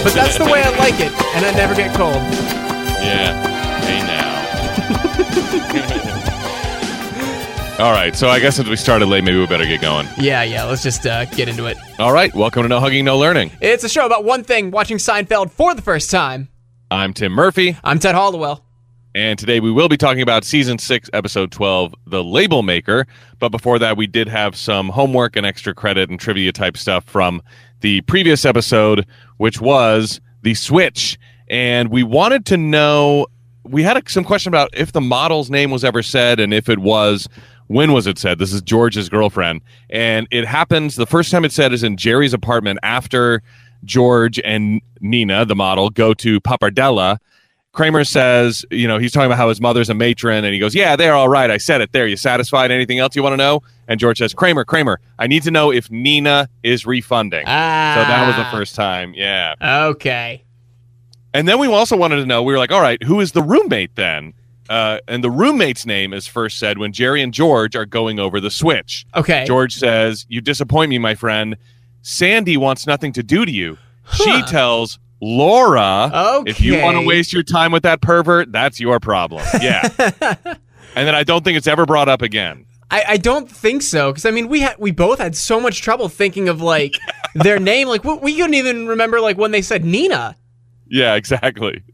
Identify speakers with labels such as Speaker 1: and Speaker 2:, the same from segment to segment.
Speaker 1: but that's the way I like it, and I never get cold.
Speaker 2: Yeah. Hey now. All right, so I guess since we started late, maybe we better get going.
Speaker 1: Yeah, yeah. Let's just uh, get into it.
Speaker 2: All right, welcome to No Hugging, No Learning.
Speaker 1: It's a show about one thing: watching Seinfeld for the first time.
Speaker 2: I'm Tim Murphy,
Speaker 1: I'm Ted Hollowell.
Speaker 2: and today we will be talking about season six, episode 12, The Label Maker. But before that, we did have some homework and extra credit and trivia type stuff from the previous episode, which was The Switch. And we wanted to know, we had a, some question about if the model's name was ever said, and if it was, when was it said? This is George's girlfriend. And it happens, the first time it said is in Jerry's apartment after George and Nina, the model, go to Pappardella. Kramer says, you know, he's talking about how his mother's a matron, and he goes, "Yeah, they're all right. I said it. There, you satisfied? Anything else you want to know?" And George says, "Kramer, Kramer, I need to know if Nina is refunding."
Speaker 1: Ah.
Speaker 2: So that was the first time, yeah.
Speaker 1: Okay.
Speaker 2: And then we also wanted to know, we were like, "All right, who is the roommate then?" Uh, and the roommate's name is first said when Jerry and George are going over the switch.
Speaker 1: Okay.
Speaker 2: George says, "You disappoint me, my friend. Sandy wants nothing to do to you." She tells Laura, "If you want to waste your time with that pervert, that's your problem." Yeah. and then I don't think it's ever brought up again.
Speaker 1: I, I don't think so because I mean we had we both had so much trouble thinking of like their name like we, we couldn't even remember like when they said Nina.
Speaker 2: Yeah, exactly.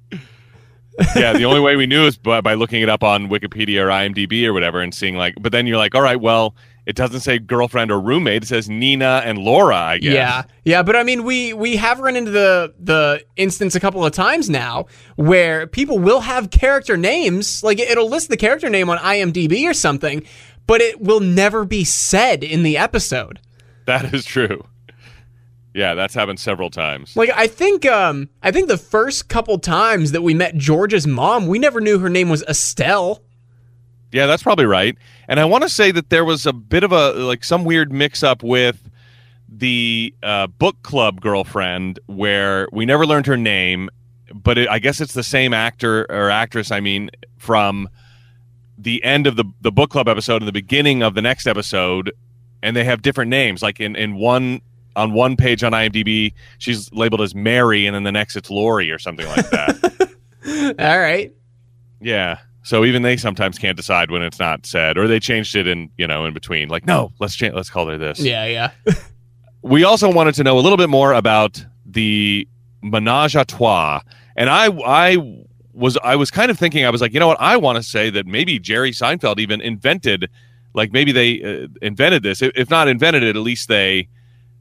Speaker 2: yeah, the only way we knew is by, by looking it up on Wikipedia or IMDb or whatever and seeing like, but then you're like, all right, well, it doesn't say girlfriend or roommate. It says Nina and Laura, I guess.
Speaker 1: Yeah, yeah, but I mean we we have run into the the instance a couple of times now where people will have character names like it'll list the character name on IMDb or something, but it will never be said in the episode.
Speaker 2: That is true. Yeah, that's happened several times.
Speaker 1: Like I think um I think the first couple times that we met George's mom, we never knew her name was Estelle.
Speaker 2: Yeah, that's probably right. And I want to say that there was a bit of a like some weird mix up with the uh, book club girlfriend where we never learned her name, but it, I guess it's the same actor or actress. I mean, from the end of the the book club episode and the beginning of the next episode, and they have different names. Like in in one on one page on IMDb, she's labeled as Mary, and then the next it's Lori or something like that.
Speaker 1: All right.
Speaker 2: Yeah. So even they sometimes can't decide when it's not said, or they changed it in you know in between. Like, no, let's change. Let's call her this.
Speaker 1: Yeah, yeah.
Speaker 2: We also wanted to know a little bit more about the menage a trois, and I I was I was kind of thinking I was like, you know what, I want to say that maybe Jerry Seinfeld even invented, like maybe they uh, invented this. If not invented it, at least they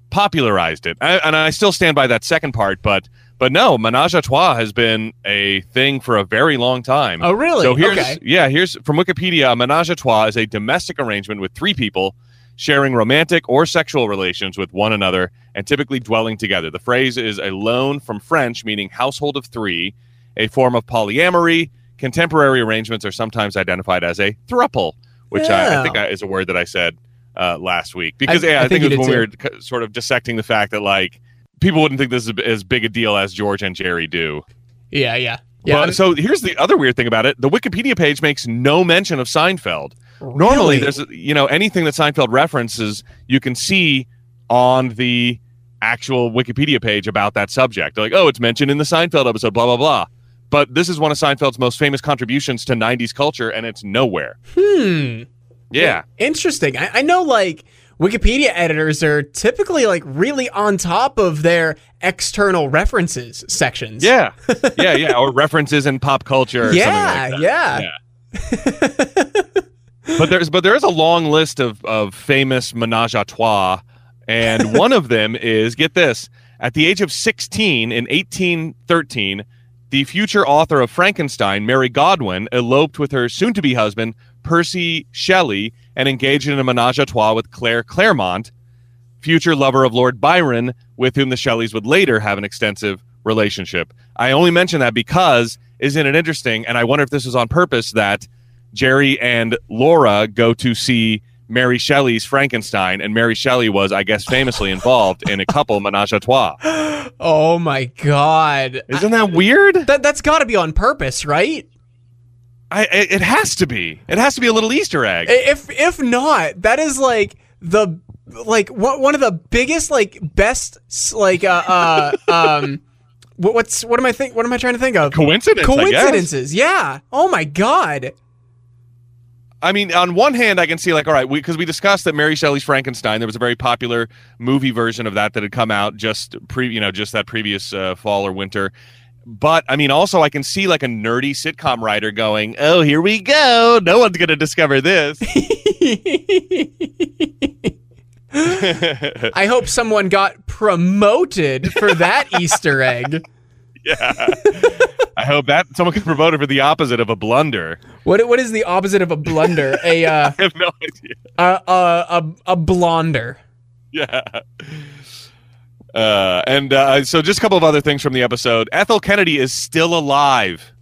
Speaker 2: popularized it. I, and I still stand by that second part, but. But no, menage a trois has been a thing for a very long time.
Speaker 1: Oh, really?
Speaker 2: So here's
Speaker 1: Okay.
Speaker 2: yeah, here's from Wikipedia. A menage a trois is a domestic arrangement with three people sharing romantic or sexual relations with one another and typically dwelling together. The phrase is a loan from French meaning household of three, a form of polyamory. Contemporary arrangements are sometimes identified as a thruple, which I, I think I, is a word that I said uh, last week because
Speaker 1: I-
Speaker 2: yeah,
Speaker 1: I think
Speaker 2: think, it was when we were sort of dissecting the fact that like people wouldn't think this is as big a deal as George and Jerry do.
Speaker 1: Yeah, yeah. Yeah.
Speaker 2: Well, so here's the other weird thing about it: the Wikipedia page makes no mention of Seinfeld. Normally, there's you know anything that Seinfeld references, you can see on the actual Wikipedia page about that subject. They're like, oh, it's mentioned in the Seinfeld episode, blah blah blah. But this is one of Seinfeld's most famous contributions to '90s culture, and it's nowhere.
Speaker 1: Hmm.
Speaker 2: Yeah,
Speaker 1: Interesting. I, I know like Wikipedia editors are typically like really on top of their external references sections.
Speaker 2: yeah, yeah, yeah. Or references in pop culture. Or
Speaker 1: Yeah,
Speaker 2: something like that.
Speaker 1: yeah.
Speaker 2: but there's but there is a long list of of famous menage a trois, and one of them is get this: at the age of 16 in 1813, the future author of Frankenstein, Mary Godwin, eloped with her soon-to-be husband Percy Shelley and engaged in a menage a trois with Claire Clairmont, future lover of Lord Byron, with whom the Shelleys would later have an extensive relationship. I only mention that because isn't it interesting? And I wonder if this is on purpose that Jerry and Laura go to see Mary Shelley's Frankenstein, and Mary Shelley was, I guess, famously involved in a couple menage a trois.
Speaker 1: Oh my god.
Speaker 2: Isn't that weird?
Speaker 1: That that's got to be on purpose, right?
Speaker 2: I, it has to be. It has to be a little Easter egg.
Speaker 1: If if not, that is like the like one one of the biggest like best like uh uh um what, what's what am I think? What am I trying to think of?
Speaker 2: Coincidence?
Speaker 1: Coincidences. Yeah. Oh my god.
Speaker 2: I mean, on one hand, I can see like, all right, because we, discussed that Mary Shelley's Frankenstein. There was a very popular movie version of that that had come out just pre, you know, just that previous uh, fall or winter. But I mean, also I can see like a nerdy sitcom writer going, "Oh, here we go! No one's going to discover this."
Speaker 1: I hope someone got promoted for that Easter egg.
Speaker 2: yeah. I hope that someone can promote it for the opposite of a blunder.
Speaker 1: What what is the opposite of a blunder? A uh,
Speaker 2: I have no idea.
Speaker 1: a a a, a blonder.
Speaker 2: Yeah. Uh, and uh, so, just a couple of other things from the episode. Ethel Kennedy is still alive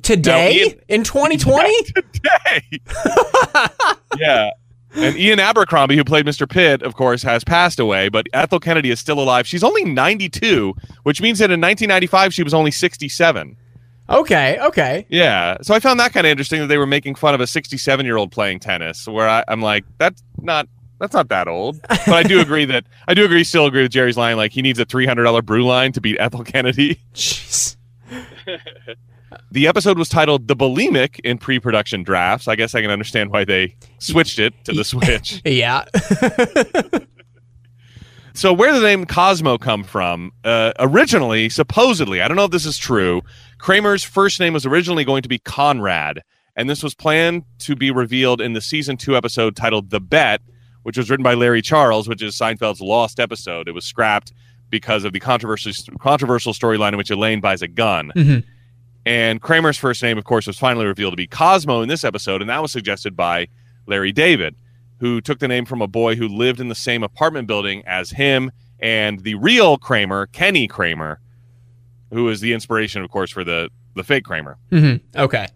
Speaker 1: Today
Speaker 2: Ian-
Speaker 1: in 2020?
Speaker 2: today. yeah. And Ian Abercrombie, who played Mr. Pitt, of course, has passed away, but Ethel Kennedy is still alive. She's only 92, which means that in 1995 she was only 67.
Speaker 1: Okay, okay.
Speaker 2: Yeah. So I found that kind of interesting that they were making fun of a 67 year old playing tennis, where I, I'm like, that's not. That's not that old, but I do agree that I do agree. Still agree with Jerry's line. Like he needs a three hundred dollar brew line to beat Ethel Kennedy.
Speaker 1: Jeez.
Speaker 2: The episode was titled "The Bulimic" in pre-production drafts. I guess I can understand why they switched it to the Switch.
Speaker 1: Yeah.
Speaker 2: So where did the name Cosmo come from? Uh, originally, supposedly, I don't know if this is true. Kramer's first name was originally going to be Conrad, and this was planned to be revealed in the season two episode titled "The Bet," which was written by Larry Charles, which is Seinfeld's lost episode. It was scrapped because of the controversial controversial storyline in which Elaine buys a gun.
Speaker 1: Mhm.
Speaker 2: And Kramer's first name, of course, was finally revealed to be Cosmo in this episode, and that was suggested by Larry David, who took the name from a boy who lived in the same apartment building as him and the real Kramer, Kenny Kramer, who is the inspiration, of course, for the the fake Kramer.
Speaker 1: hmm Okay.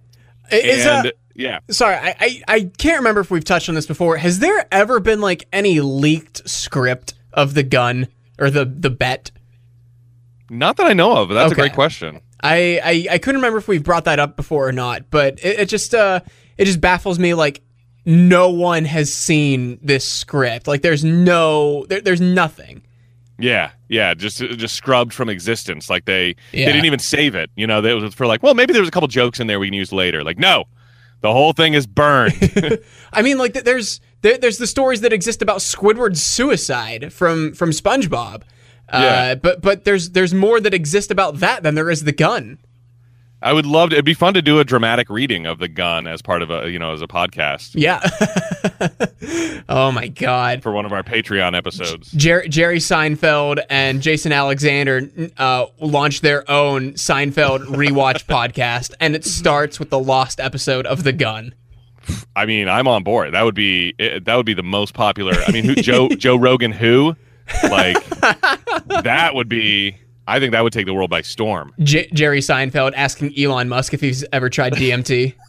Speaker 1: Is
Speaker 2: and
Speaker 1: that,
Speaker 2: yeah,
Speaker 1: sorry, I, I I can't remember if we've touched on this before. Has there ever been like any leaked script of the gun or the the bet?
Speaker 2: not that I know of. But that's
Speaker 1: Okay.
Speaker 2: a great question.
Speaker 1: I, I I couldn't remember if we've brought that up before or not, but it, it just uh it just baffles me like no one has seen this script. Like there's no there, there's nothing.
Speaker 2: Yeah, yeah, just just scrubbed from existence. Like they
Speaker 1: Yeah.
Speaker 2: they didn't even save it. You know, they was for like, well, maybe there was a couple jokes in there we can use later. Like, no, the whole thing is burned.
Speaker 1: I mean like there's there, there's the stories that exist about Squidward's suicide from from SpongeBob. Uh,
Speaker 2: Yeah.
Speaker 1: but but there's there's more that exist about that than there is the gun.
Speaker 2: I would love to. It'd be fun to do a dramatic reading of the gun as part of a you know as a podcast
Speaker 1: Yeah. oh my god.
Speaker 2: for one of our Patreon episodes.
Speaker 1: Jer- Jerry Seinfeld and Jason Alexander uh, launched their own Seinfeld rewatch podcast, and it starts with the lost episode of The Gun.
Speaker 2: I mean, I'm on board. That would be that would be the most popular. I mean, who, Joe Joe Rogan, who like that would be. I think that would take the world by storm.
Speaker 1: J- Jerry Seinfeld asking Elon Musk if he's ever tried DMT.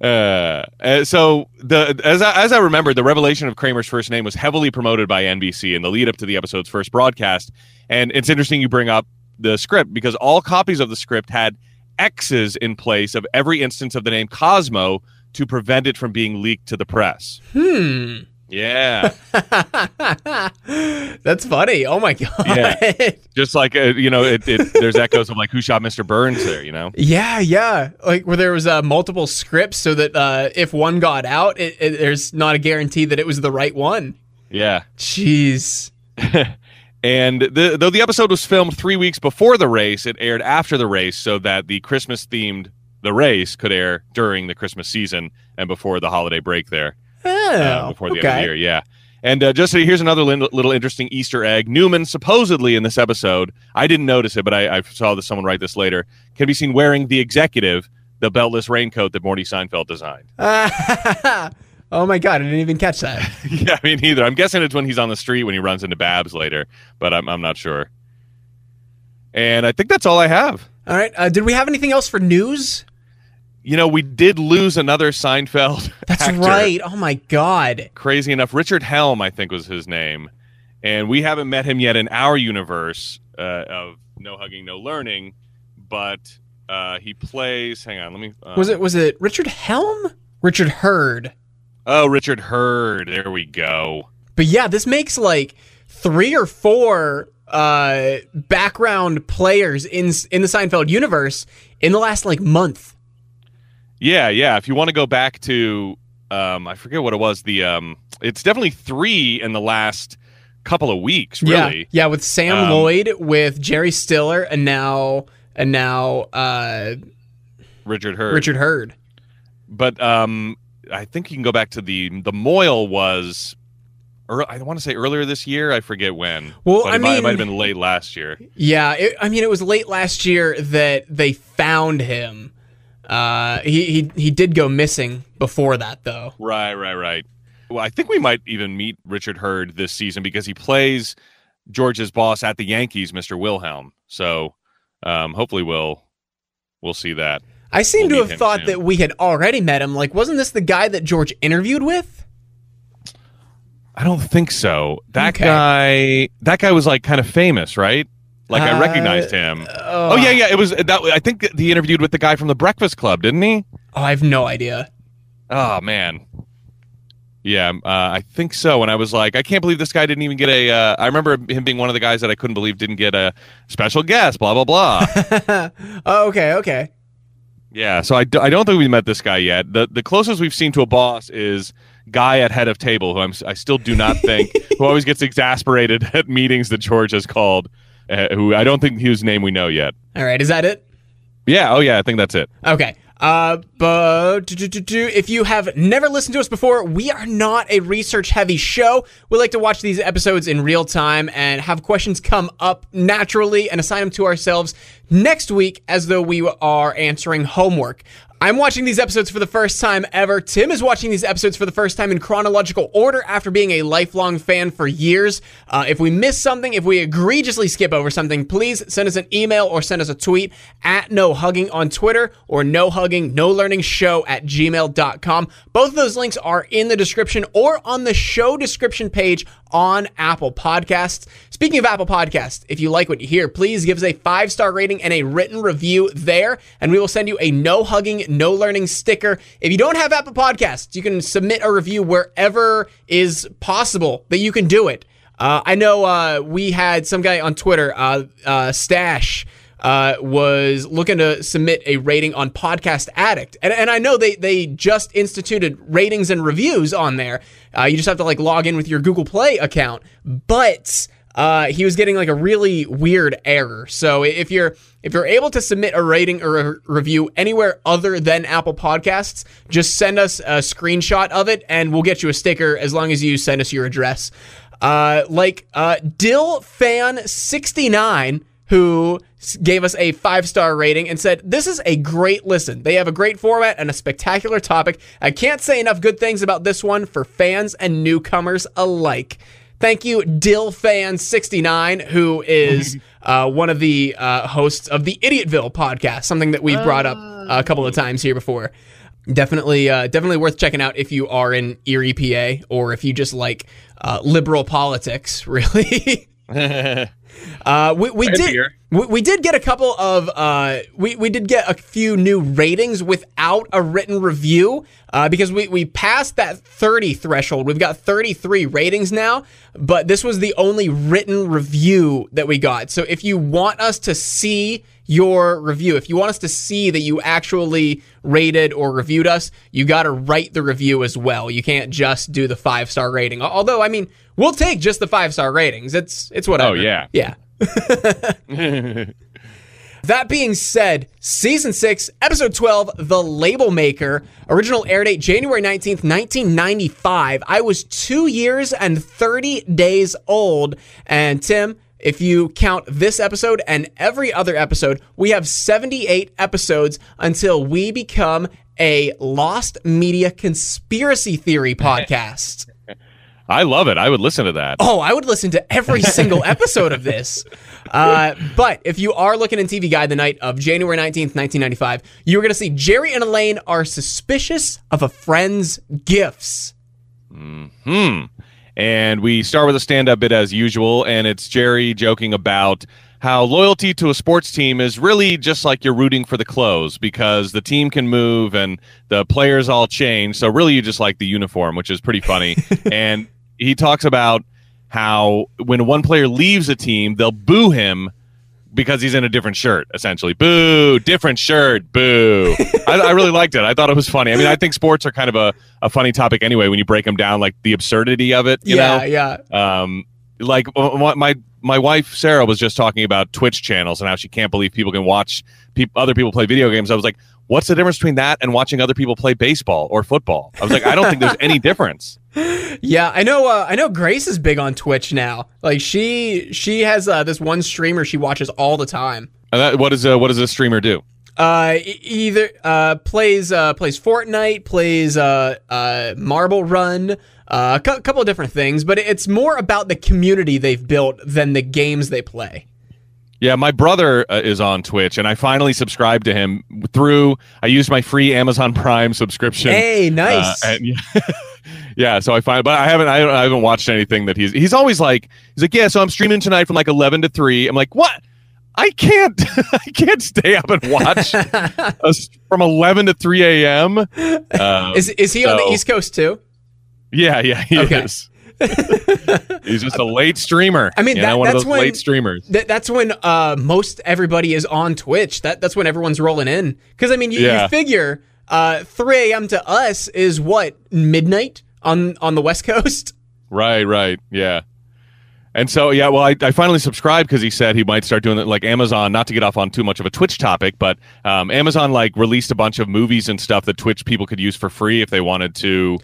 Speaker 2: Uh, uh, so the as I, as I remember, the revelation of Kramer's first name was heavily promoted by NBC in the lead up to the episode's first broadcast. And it's interesting you bring up the script because all copies of the script had X's in place of every instance of the name Cosmo to prevent it from being leaked to the press.
Speaker 1: hmm.
Speaker 2: Yeah,
Speaker 1: That's funny. Oh my god.
Speaker 2: Yeah. just like uh, you know, it, it, there's echoes of like who shot Mr. Burns there. You know,
Speaker 1: Yeah, yeah. Like where there was uh, multiple scripts, so that uh, if one got out, it, there's not a guarantee that it was the right one.
Speaker 2: yeah.
Speaker 1: Jeez.
Speaker 2: And the, though the episode was filmed three weeks before the race, it aired after the race so that the Christmas themed the race could air during the Christmas season and before the holiday break there,
Speaker 1: Oh,
Speaker 2: uh, before the
Speaker 1: okay.
Speaker 2: end of the year. Yeah. And uh, just so here's another little interesting Easter egg. Newman supposedly in this episode, I didn't notice it, but I, I saw that someone write this later, can be seen wearing the executive, the beltless raincoat that Morty Seinfeld designed.
Speaker 1: oh my god, I didn't even catch that.
Speaker 2: yeah, I mean either. I'm guessing it's when he's on the street when he runs into Babs later, but I'm, I'm not sure. And I think that's all I have.
Speaker 1: All right. Uh, did we have anything else for news?
Speaker 2: You know, we did lose another Seinfeld.
Speaker 1: That's
Speaker 2: actor.
Speaker 1: right. Oh my god.
Speaker 2: Crazy enough, Richard Helm, I think was his name, and we haven't met him yet in our universe uh, of No Hugging, No Learning. But uh, he plays. Hang on, let me. Uh,
Speaker 1: Was it was it Richard Helm? Richard Herd.
Speaker 2: Oh, Richard Herd. There we go.
Speaker 1: But yeah, this makes like three or four uh, background players in in the Seinfeld universe in the last like month.
Speaker 2: Yeah, yeah. If you want to go back to, um, I forget what it was. The um, it's definitely three in the last couple of weeks. Really,
Speaker 1: Yeah, yeah, with Sam
Speaker 2: Um,
Speaker 1: Lloyd, with Jerry Stiller, and now and now uh,
Speaker 2: Richard Herd.
Speaker 1: Richard Herd.
Speaker 2: but um, I think you can go back to the the Moyle was. Or I want to say earlier this year. I forget when.
Speaker 1: Well, I
Speaker 2: it, might, it might have been late last year.
Speaker 1: Yeah, it, I mean, it was late last year that they found him. Uh, he he he did go missing before that, though.
Speaker 2: Right, right, right. Well, I think we might even meet Richard Herd this season because he plays George's boss at the Yankees, Mr. Wilhelm. So um, hopefully we'll we'll see that.
Speaker 1: I seem
Speaker 2: We'll
Speaker 1: to have thought
Speaker 2: soon.
Speaker 1: that we had already met him. Like, wasn't this the guy that George interviewed with?
Speaker 2: I don't think so. That
Speaker 1: Okay.
Speaker 2: guy, that guy was like kind of famous, right? Like I
Speaker 1: Uh,
Speaker 2: recognized him.
Speaker 1: Oh,
Speaker 2: oh yeah, yeah. It was that. I think he interviewed with the guy from the Breakfast Club, didn't he?
Speaker 1: Oh, I have no idea.
Speaker 2: Oh man. Yeah, uh, I think so. And I was like, I can't believe this guy didn't even get a. Uh, I remember him being one of the guys that I couldn't believe didn't get a special guest. Blah blah blah.
Speaker 1: Oh, okay, okay.
Speaker 2: Yeah, so I, d- I don't think we met this guy yet. The the closest we've seen to a boss is guy at head of table, who I'm I still do not think who always gets exasperated at meetings that George has called. Uh, who I don't think whose name we know yet.
Speaker 1: All right, is that it?
Speaker 2: Yeah, oh yeah, I think that's it.
Speaker 1: Okay. Uh, but do, do, do, if you have never listened to us before, we are not a research heavy show. We like to watch these episodes in real time and have questions come up naturally and assign them to ourselves next week as though we are answering homework. I'm watching these episodes for the first time ever. Tim is watching these episodes for the first time in chronological order after being a lifelong fan for years. Uh, if we miss something, if we egregiously skip over something, please send us an email or send us a tweet at no hugging on Twitter or no hugging, no learning show at gmail.com. Both of those links are in the description or on the show description page on Apple Podcasts. Speaking of Apple Podcasts, if you like what you hear, please give us a five star rating and a written review there, and we will send you a no hugging, no learning sticker. If you don't have Apple Podcasts, you can submit a review wherever is possible that you can do it. Uh, I know uh, we had some guy on Twitter, uh, uh, Stash, uh, was looking to submit a rating on Podcast Addict, and, and I know they they just instituted ratings and reviews on there. Uh, you just have to like log in with your Google Play account, but uh, he was getting like a really weird error. So if you're if you're able to submit a rating or a review anywhere other than Apple Podcasts, just send us a screenshot of it, and we'll get you a sticker as long as you send us your address. Uh, like uh, Dill Fan sixty nine who gave us a five star rating and said, This is a great listen. They have a great format and a spectacular topic. I can't say enough good things about this one for fans and newcomers alike. Thank you, Dill Fan 69, who is uh, one of the uh, hosts of the Idiotville podcast, something that we've brought up a couple of times here before. Definitely, uh, definitely worth checking out if you are in Erie, PA, or if you just like uh, liberal politics. Really, uh, we, we did we, we did get a couple of uh, we we did get a few new ratings without a written review uh, because we we passed that thirty threshold. We've got thirty three ratings now, but this was the only written review that we got. So if you want us to see your review, if you want us to see that you actually rated or reviewed us, you got to write the review as well. You can't just do the five star rating. Although, I mean, we'll take just the five star ratings. It's it's whatever.
Speaker 2: Oh, yeah.
Speaker 1: yeah. That being said, season six, episode 12, The Label Maker, original air date January 19th, 1995. I was two years and 30 days old. And Tim, if you count this episode and every other episode, we have 78 episodes until we become a lost media conspiracy theory podcast.
Speaker 2: I love it. I would listen to that.
Speaker 1: Oh, I would listen to every single episode of this. Uh, but if you are looking in TV Guide the night of January 19th, 1995, you're going to see Jerry and Elaine are suspicious of a friend's gifts.
Speaker 2: Hmm. And we start with a stand up bit as usual, and it's Jerry joking about how loyalty to a sports team is really just like you're rooting for the clothes because the team can move and the players all change. So really, you just like the uniform, which is pretty funny. and he talks about how when one player leaves a team, they'll boo him because he's in a different shirt, essentially. Boo, different shirt, boo. I, I, really liked it. I thought it was funny. I mean, I think sports are kind of a, a funny topic anyway when you break them down, like the absurdity of it. You
Speaker 1: yeah,
Speaker 2: know?
Speaker 1: yeah.
Speaker 2: Um, like my my wife Sarah was just talking about Twitch channels and how she can't believe people can watch pe- other people play video games. I was like, what's the difference between that and watching other people play baseball or football? I was like, I don't think there's any difference.
Speaker 1: Yeah, I know. Uh, I know Grace is big on Twitch now. Like she she has uh, this one streamer she watches all the time.
Speaker 2: That, what does uh, what does a streamer do?
Speaker 1: Uh, either uh, plays uh, plays Fortnite, plays uh, uh, Marble Run, uh, a cu- couple of different things, but it's more about the community they've built than the games they play.
Speaker 2: Yeah, my brother uh, is on Twitch, and I finally subscribed to him through. I used my free Amazon Prime subscription.
Speaker 1: Hey, nice.
Speaker 2: Uh, and, yeah, yeah, so I find, but I haven't, I, I haven't watched anything that he's. He's always like, he's like, yeah, so I'm streaming tonight from like 11 to 3. I'm like, what? I can't, I can't stay up and watch from 11 to 3 a.m.
Speaker 1: Uh, is is he so, on the East Coast too?
Speaker 2: Yeah, yeah, he okay. is. He's just a late streamer.
Speaker 1: I mean,
Speaker 2: that,
Speaker 1: know, one
Speaker 2: that's
Speaker 1: of those when,
Speaker 2: late streamers.
Speaker 1: Th- that's when uh, most everybody is on Twitch. That that's when everyone's rolling in. Because I mean, you, yeah. you figure uh, 3 a.m. to us is what midnight on on the West Coast.
Speaker 2: Right, right, yeah. And so, yeah, well, I, I finally subscribed because he said he might start doing it like Amazon, not to get off on too much of a Twitch topic, but um, Amazon like released a bunch of movies and stuff that Twitch people could use for free if they wanted to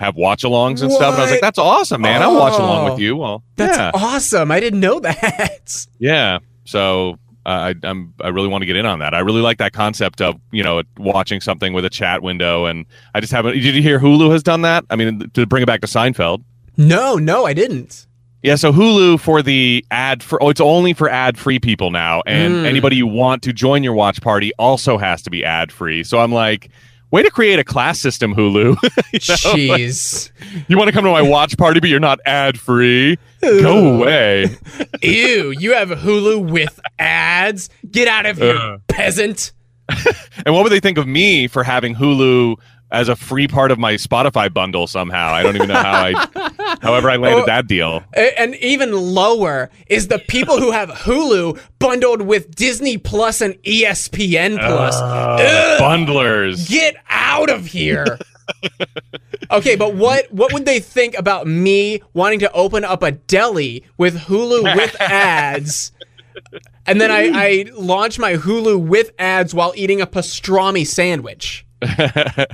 Speaker 2: have watch alongs and what? stuff. And I was like, that's awesome, man. Oh, I'll watch along with you. Well,
Speaker 1: that's
Speaker 2: yeah.
Speaker 1: awesome. I didn't know that.
Speaker 2: yeah. So uh, I, I'm I really want to get in on that. I really like that concept of you know watching something with a chat window, and I just haven't. Did you hear Hulu has done that? I mean, to bring it back to Seinfeld.
Speaker 1: No, no, I didn't.
Speaker 2: Yeah, so Hulu for the ad for oh, it's only for ad free people now, and mm. anybody you want to join your watch party also has to be ad free. So I'm like, way to create a class system, Hulu.
Speaker 1: Jeez.
Speaker 2: Like, you want to come to my watch party, but you're not ad free? Go away.
Speaker 1: Ew, you have Hulu with ads? Get out of here, uh. peasant.
Speaker 2: and what would they think of me for having Hulu as a free part of my Spotify bundle somehow. I don't even know how I, however, I landed that deal.
Speaker 1: And even lower is the people who have Hulu bundled with Disney Plus and ESPN Plus.
Speaker 2: Uh, bundlers,
Speaker 1: get out of here. okay, but what what would they think about me wanting to open up a deli with Hulu with ads? And then I, I launch my Hulu with ads while eating a pastrami sandwich.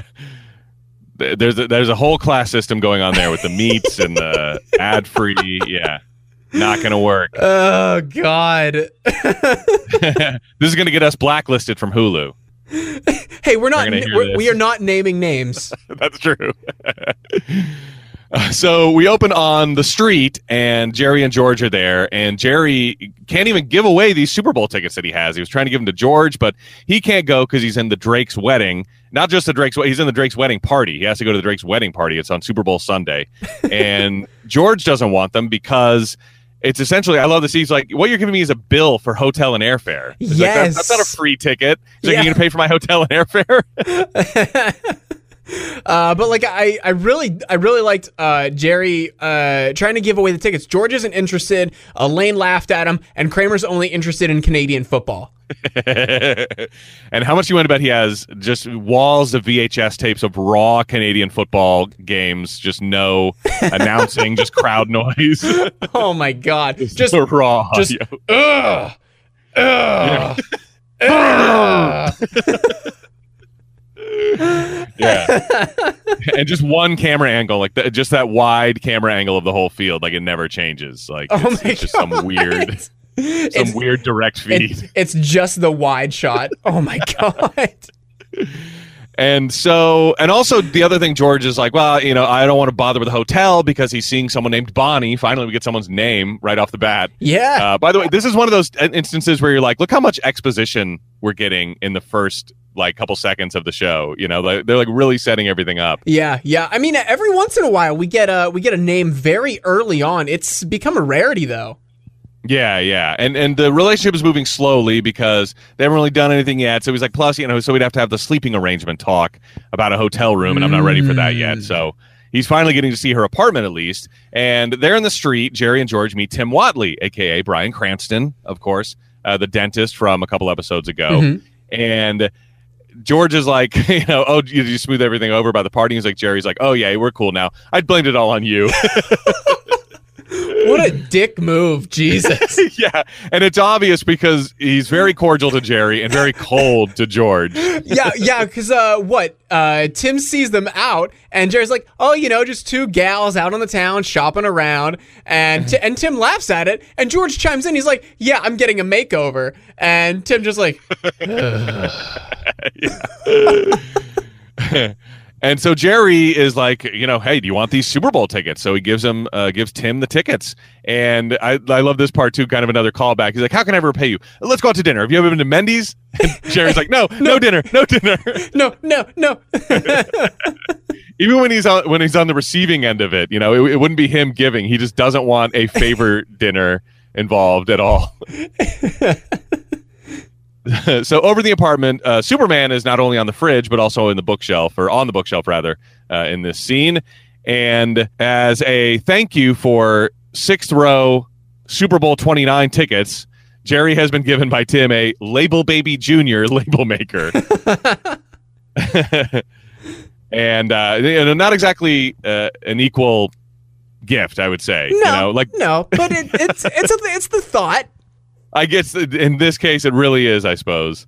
Speaker 2: there's a, there's a whole class system going on there with the meats and the ad free. Yeah, not gonna work.
Speaker 1: Oh God,
Speaker 2: this is gonna get us blacklisted from Hulu.
Speaker 1: hey, we're not. We're, we are not naming names.
Speaker 2: That's true. so we open on the street, and Jerry and George are there, and Jerry can't even give away these Super Bowl tickets that he has. He was trying to give them to George, but he can't go because he's in the Drake's wedding. Not just the Drake's, wedding, he's in the Drake's wedding party. He has to go to the Drake's wedding party. It's on Super Bowl Sunday, and George doesn't want them because it's essentially I love this. He's like, what you're giving me is a bill for hotel and airfare.
Speaker 1: He's
Speaker 2: yes,
Speaker 1: like, that,
Speaker 2: that's not a free ticket. So yeah. you're gonna pay for my hotel and airfare.
Speaker 1: Uh, but like I, I really, I really liked uh, Jerry uh, trying to give away the tickets. George isn't interested. Elaine laughed at him, and Kramer's only interested in Canadian football.
Speaker 2: and how much you want to bet he has just walls of VHS tapes of raw Canadian football games, just no announcing, just crowd noise.
Speaker 1: oh my god,
Speaker 2: just, just raw.
Speaker 1: Just ugh, ugh, ugh.
Speaker 2: yeah, and just one camera angle, like the, just that wide camera angle of the whole field, like it never changes. Like oh it's, it's just some weird, some it's, weird direct feed.
Speaker 1: It's, it's just the wide shot. Oh my god.
Speaker 2: And so, and also the other thing, George is like, well, you know, I don't want to bother with the hotel because he's seeing someone named Bonnie. Finally, we get someone's name right off the bat.
Speaker 1: Yeah.
Speaker 2: Uh, by the way, this is one of those instances where you're like, look how much exposition we're getting in the first like a couple seconds of the show. You know, like, they're like really setting everything up.
Speaker 1: Yeah, yeah. I mean, every once in a while we get a we get a name very early on. It's become a rarity though.
Speaker 2: Yeah, yeah, and and the relationship is moving slowly because they haven't really done anything yet. So he's like, plus, you know, so we'd have to have the sleeping arrangement talk about a hotel room, and I'm not ready for that yet. So he's finally getting to see her apartment at least. And there in the street, Jerry and George meet Tim Whatley, aka Bryan Cranston, of course, uh, the dentist from a couple episodes ago.
Speaker 1: Mhm.
Speaker 2: And George is like, you know, oh, you, you smooth everything over by the party. He's like, Jerry's like, oh yeah, we're cool now. I'd blamed it all on you.
Speaker 1: What a dick move, Jesus.
Speaker 2: yeah, and it's obvious because he's very cordial to Jerry and very cold to George.
Speaker 1: yeah, yeah, because uh, what? Uh, Tim sees them out, and Jerry's like, "Oh, you know, just two gals out on the town shopping around," and Ti- and Tim laughs at it, and George chimes in. He's like, "Yeah, I'm getting a makeover," and Tim just like,
Speaker 2: And so Jerry is like, you know, hey, do you want these Super Bowl tickets? So he gives him, uh, gives Tim the tickets. And I, I love this part too, kind of another callback. He's like, how can I ever pay you? Let's go out to dinner. Have you ever been to Mendy's? And Jerry's like, no, no dinner, no dinner.
Speaker 1: "No, no, no."
Speaker 2: Even when he's on, when he's on the receiving end of it, you know, it, it wouldn't be him giving. He just doesn't want a favor dinner involved at all. so over the apartment, uh, Superman is not only on the fridge but also in the bookshelf, or on the bookshelf rather, uh, in this scene. And as a thank you for sixth row Super Bowl twenty nine tickets, Jerry has been given by Tim a Label Baby Junior label maker. and uh, you know, not exactly uh, an equal gift, I would say.
Speaker 1: No,
Speaker 2: you know, like
Speaker 1: no, but it, it's it's a, it's the thought.
Speaker 2: I guess in this case it really is, I suppose.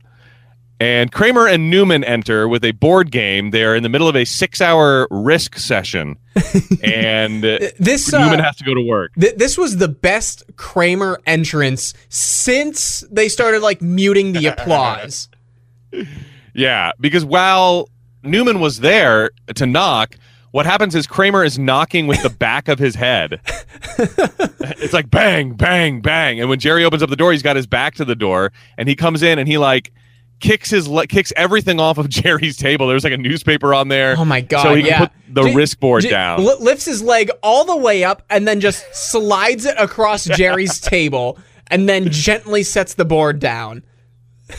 Speaker 2: And Kramer and Newman enter with a board game. They're in the middle of a six-hour risk session, and uh,
Speaker 1: This uh,
Speaker 2: Newman has to go to work.
Speaker 1: Th- this was the best Kramer entrance since they started like muting the applause.
Speaker 2: Yeah, because while Newman was there to knock, what happens is Kramer is knocking with the back of his head. it's like bang, bang, bang, and when Jerry opens up the door, he's got his back to the door, and he comes in and he like kicks his le- kicks everything off of Jerry's table. There's like a newspaper on there.
Speaker 1: Oh my god!
Speaker 2: So he can put the
Speaker 1: J-
Speaker 2: risk board
Speaker 1: J-
Speaker 2: down.
Speaker 1: li- lifts his leg all the way up, and then just slides it across Jerry's table, and then gently sets the board down.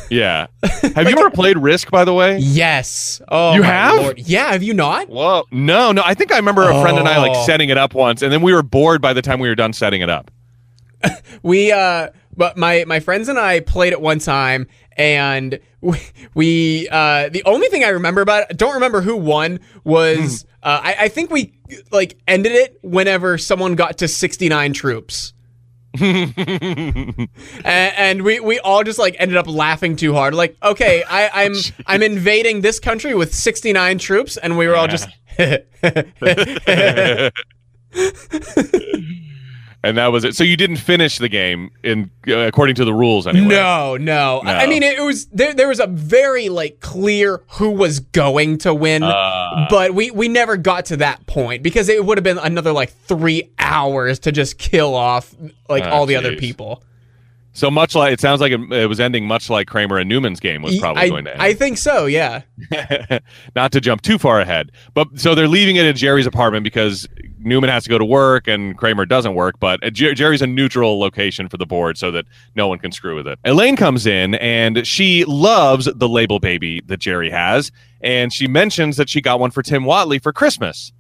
Speaker 2: Yeah. Have you ever played Risk, by the way?
Speaker 1: Yes. Oh,
Speaker 2: You have?
Speaker 1: Lord. Yeah. Have you not?
Speaker 2: Whoa. No, no. I think I remember a friend and I like
Speaker 1: Oh.
Speaker 2: setting it up once, and then we were bored by the time we were done setting it up.
Speaker 1: We uh but my my friends and I played it one time and we, we uh the only thing I remember about it, I don't remember who won was uh I, I think we like ended it whenever someone got to 69 troops. and, and we, we all just like ended up laughing too hard. Like, okay, I, I'm I'm invading this country with 69 troops, and we were all just
Speaker 2: and that was it. So you didn't finish the game in uh, according to the rules anyway.
Speaker 1: No, no. I I mean, it was there. There was a very like clear who was going to win,
Speaker 2: Uh.
Speaker 1: but we we never got to that point because it would have been another like three hours to just kill off like
Speaker 2: Ah,
Speaker 1: all the other people.
Speaker 2: So much like it sounds like it, it was ending much like Kramer and Newman's game was probably
Speaker 1: I,
Speaker 2: going to end.
Speaker 1: I think so. Yeah.
Speaker 2: Not to jump too far ahead, but so they're leaving it in Jerry's apartment because Newman has to go to work and Kramer doesn't work. But Jer- Jerry's a neutral location for the board so that no one can screw with it. Elaine comes in and she loves the label baby that Jerry has, and she mentions that she got one for Tim Whatley for Christmas,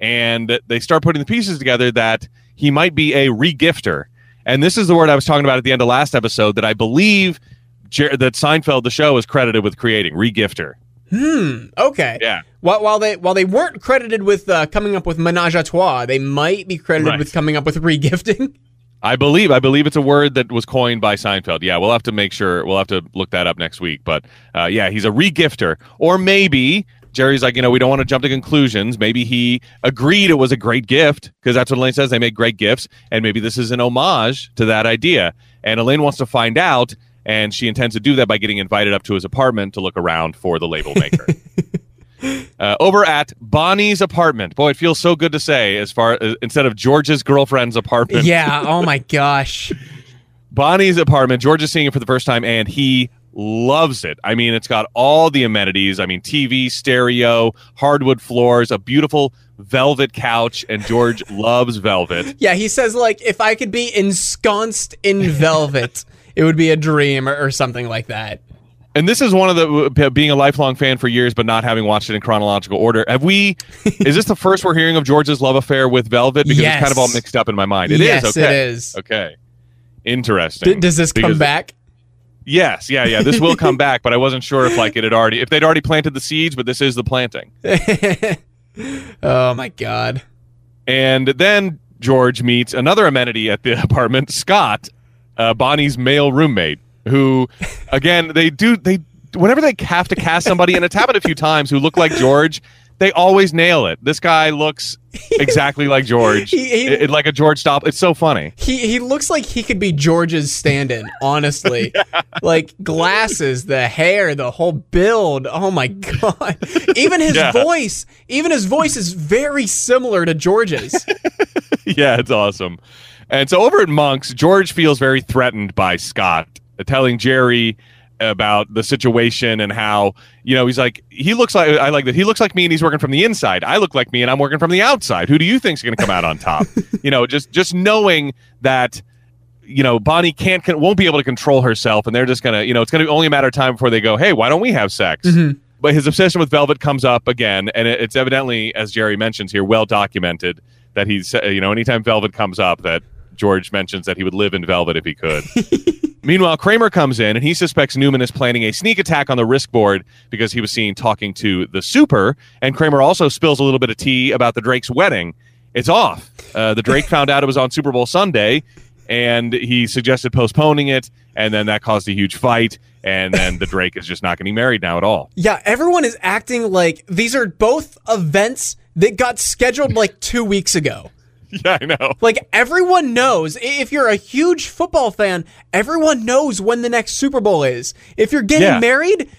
Speaker 2: and they start putting the pieces together that he might be a regifter. And this is the word I was talking about at the end of last episode that I believe Jer- that Seinfeld, the show, is credited with creating regifter.
Speaker 1: Okay.
Speaker 2: Yeah.
Speaker 1: While, while they while they weren't credited with uh, coming up with menage a trois, they might be credited
Speaker 2: Right.
Speaker 1: with coming up with regifting.
Speaker 2: I believe I believe it's a word that was coined by Seinfeld. Yeah, we'll have to make sure we'll have to look that up next week. But uh, yeah, he's a regifter, or maybe Jerry's like, you know, we don't want to jump to conclusions. Maybe he agreed it was a great gift because that's what Elaine says. They make great gifts, and maybe this is an homage to that idea. And Elaine wants to find out, and she intends to do that by getting invited up to his apartment to look around for the label maker. Uh, over at Bonnie's apartment. Boy, it feels so good to say as far as instead of George's girlfriend's apartment.
Speaker 1: yeah. Oh my gosh.
Speaker 2: Bonnie's apartment. George is seeing it for the first time, and he loves it. I mean, it's got all the amenities. I mean, TV, stereo, hardwood floors, a beautiful velvet couch, and George loves velvet.
Speaker 1: Yeah, he says like if I could be ensconced in velvet, it would be a dream or, or something like that.
Speaker 2: and this is one of the uh, being a lifelong fan for years, but not having watched it in chronological order. Have we? is this the first we're hearing of George's love affair with Velvet? Because
Speaker 1: Yes.
Speaker 2: it's kind of all mixed up in my mind. It is
Speaker 1: yes,
Speaker 2: okay.
Speaker 1: it is.
Speaker 2: Okay, interesting.
Speaker 1: D- does this come back?
Speaker 2: Yes, yeah, yeah. This will come back, but I wasn't sure if like it had already if they'd already planted the seeds, but this is the planting.
Speaker 1: oh my god.
Speaker 2: And then George meets another amenity at the apartment, Scott, uh, Bonnie's male roommate, who, again, they do they whenever they have to cast somebody, and it's happened a few times, who look like George. They always nail it. This guy looks exactly like George,
Speaker 1: He- he-
Speaker 2: It- like a George Stop. It's so funny.
Speaker 1: He he looks like he could be George's stand-in, honestly. Like glasses, the hair, the whole build. Oh my god. Even his
Speaker 2: Yeah.
Speaker 1: voice, even his voice is very similar to George's.
Speaker 2: yeah, it's awesome. And so over at Monk's, George feels very threatened by Scott, uh, telling Jerry about the situation and how, you know, he's like, he looks like, I like that. He looks like me and he's working from the inside. I look like me and I'm working from the outside. Who do you think's going to come out on top? you know, just, just knowing that, you know, Bonnie can't, can, won't be able to control herself and they're just going to, you know, it's going to be only a matter of time before they go, hey, why don't we have sex? But his obsession with Velvet comes up again, and it- it's evidently, as Jerry mentions here, well documented that he's, uh, you know, anytime Velvet comes up, that George mentions that he would live in Velvet if he could. Meanwhile, Kramer comes in and he suspects Newman is planning a sneak attack on the risk board because he was seen talking to the super. And Kramer also spills a little bit of tea about the Drake's wedding. It's off. Uh, the Drake found out it was on Super Bowl Sunday and he suggested postponing it. And then that caused a huge fight. And then the Drake is just not getting married now at all.
Speaker 1: Yeah, everyone is acting like these are both events that got scheduled like 2 weeks ago.
Speaker 2: Yeah, I know.
Speaker 1: Like everyone knows, if you're a huge football fan, everyone knows when the next Super Bowl is. If you're getting
Speaker 2: Yeah.
Speaker 1: married,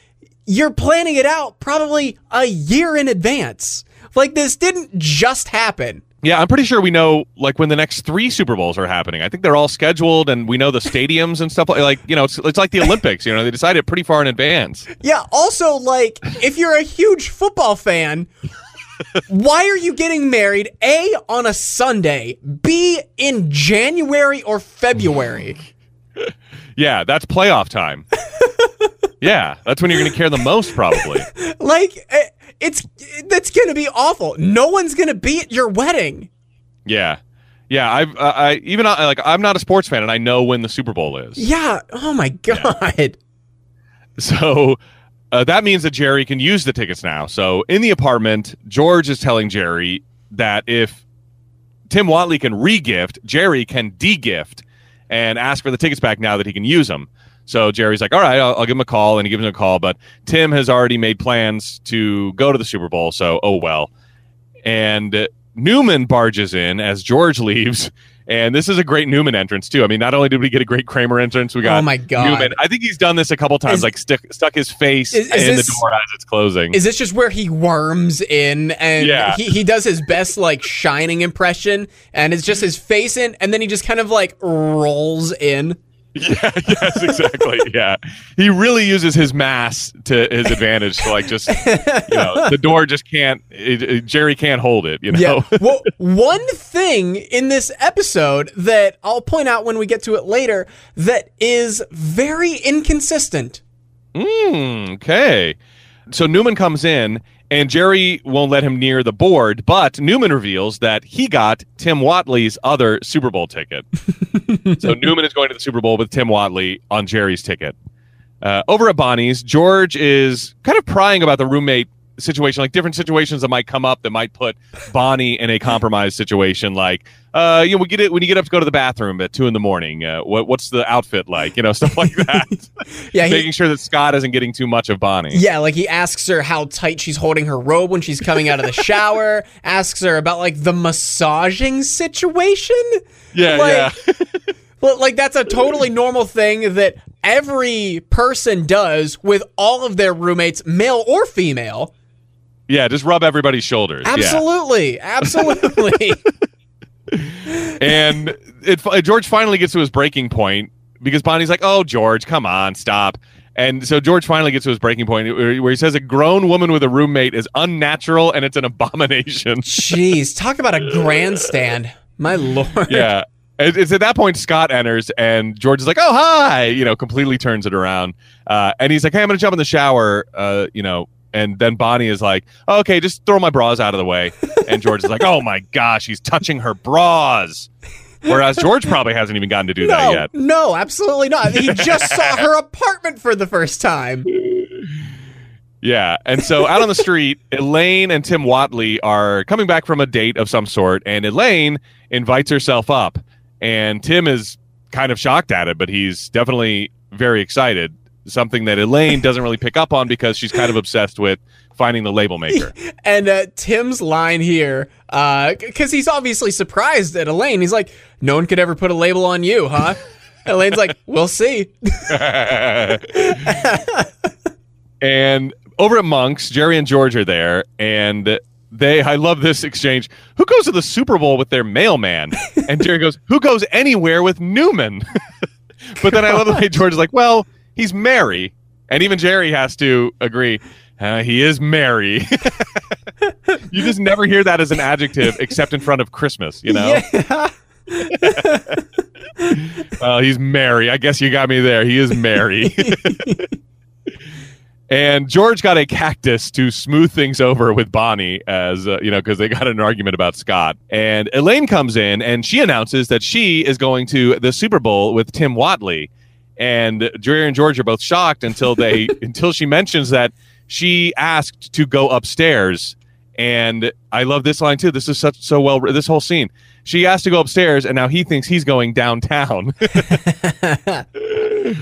Speaker 1: you're planning it out probably a year in advance. Like this didn't just happen.
Speaker 2: Yeah, I'm pretty sure we know like when the next three Super Bowls are happening. I think they're all scheduled, and we know the stadiums and stuff. Like, like you know, it's, it's like the Olympics. You know, they decide it pretty far in advance.
Speaker 1: Yeah, also like if you're a huge football fan, why are you getting married A on a Sunday, B in January or February?
Speaker 2: Yeah, that's playoff time. yeah, that's when you're going to care the most, probably.
Speaker 1: Like eh, it's that's going to be awful. No one's going to be at your wedding.
Speaker 2: Yeah, yeah. I've uh, I even I, like I'm not a sports fan, and I know when the Super Bowl is.
Speaker 1: Yeah. Oh my god.
Speaker 2: So uh, that means that Jerry can use the tickets now. So in the apartment, George is telling Jerry that if Tim Whatley can re-gift, Jerry can de-gift and ask for the tickets back now that he can use them. So Jerry's like, all right, I'll, I'll give him a call, and he gives him a call. But Tim has already made plans to go to the Super Bowl, so oh well. And Newman barges in as George leaves, and this is a great Newman entrance too. I mean, not only did we get a great Kramer entrance, we got
Speaker 1: Oh my God.
Speaker 2: Newman. I think he's done this a couple times,
Speaker 1: Is-
Speaker 2: like stick, stuck his face
Speaker 1: Is- is
Speaker 2: in
Speaker 1: this-
Speaker 2: the door as it's closing.
Speaker 1: Is this just where he worms in and
Speaker 2: Yeah.
Speaker 1: he, he does his best like shining impression and it's just his face in and then he just kind of like rolls in.
Speaker 2: Yeah, yes, exactly. yeah. He really uses his mass to his advantage to like just you know, the door just can't it, it- Jerry can't hold it, you know.
Speaker 1: Yeah. well, one thing in this episode that I'll point out when we get to it later that is very inconsistent.
Speaker 2: Mm, okay. So Newman comes in and Jerry won't let him near the board, but Newman reveals that he got Tim Whatley's other Super Bowl ticket. so Newman is going to the Super Bowl with Tim Whatley on Jerry's ticket. Uh, over at Bonnie's, George is kind of prying about the roommate situation, like different situations that might come up that might put Bonnie in a compromised situation. Like, uh, you know, we get it when you get up to go to the bathroom at two in the morning. Uh, what, what's the outfit like? You know, stuff like that.
Speaker 1: Yeah, he-
Speaker 2: making sure that Scott isn't getting too much of Bonnie.
Speaker 1: Yeah, like he asks her how tight she's holding her robe when she's coming out of the shower, asks her about like the massaging situation.
Speaker 2: yeah,
Speaker 1: like,
Speaker 2: yeah.
Speaker 1: Well, like that's a totally normal thing that every person does with all of their roommates, male or female.
Speaker 2: Yeah, just rub everybody's shoulders. Yeah.
Speaker 1: Absolutely, absolutely.
Speaker 2: And it, George finally gets to his breaking point because Bonnie's like, "Oh, George, come on, stop." And so George finally gets to his breaking point where where he says a grown woman with a roommate is unnatural and it's an abomination.
Speaker 1: Jeez, talk about a grandstand. My lord.
Speaker 2: yeah. It's at that point Scott enters and George is like, "Oh hi," you know, completely turns it around, uh, and he's like, "Hey, I'm gonna jump in the shower," uh, you know, and then Bonnie is like, oh, "Okay, just throw my bras out of the way," and George is like, "Oh my gosh, he's touching her bras," whereas George probably hasn't even gotten to do that yet.
Speaker 1: no, absolutely not. He just saw her apartment for the first time.
Speaker 2: Yeah. And so out on the street, Elaine and Tim Whatley are coming back from a date of some sort, and Elaine invites herself up. And Tim is kind of shocked at it, but he's definitely very excited. Something that Elaine doesn't really pick up on because she's kind of obsessed with finding the label maker.
Speaker 1: And uh, Tim's line here, because he's obviously surprised at Elaine. He's like, "No one could ever put a label on you, huh?" Elaine's like, "We'll see."
Speaker 2: and over at Monk's, Jerry and George are there, and they I love this exchange. Who goes to the Super Bowl with their mailman? And Jerry goes, Who goes anywhere with Newman? but then I love the way George is like, Well, he's merry. And even Jerry has to agree. Uh, he is merry. you just never hear that as an adjective except in front of Christmas, you know?
Speaker 1: Yeah.
Speaker 2: Well, he's merry. I guess you got me there. He is merry. and George got a cactus to smooth things over with Bonnie, as uh, you know, because they got an argument about Scott. And Elaine comes in and she announces that she is going to the Super Bowl with Tim Whatley. And Jerry and George are both shocked until they until she mentions that she asked to go upstairs. And I love this line too. This is such so well. This whole scene. She asked to go upstairs, and now he thinks he's going downtown.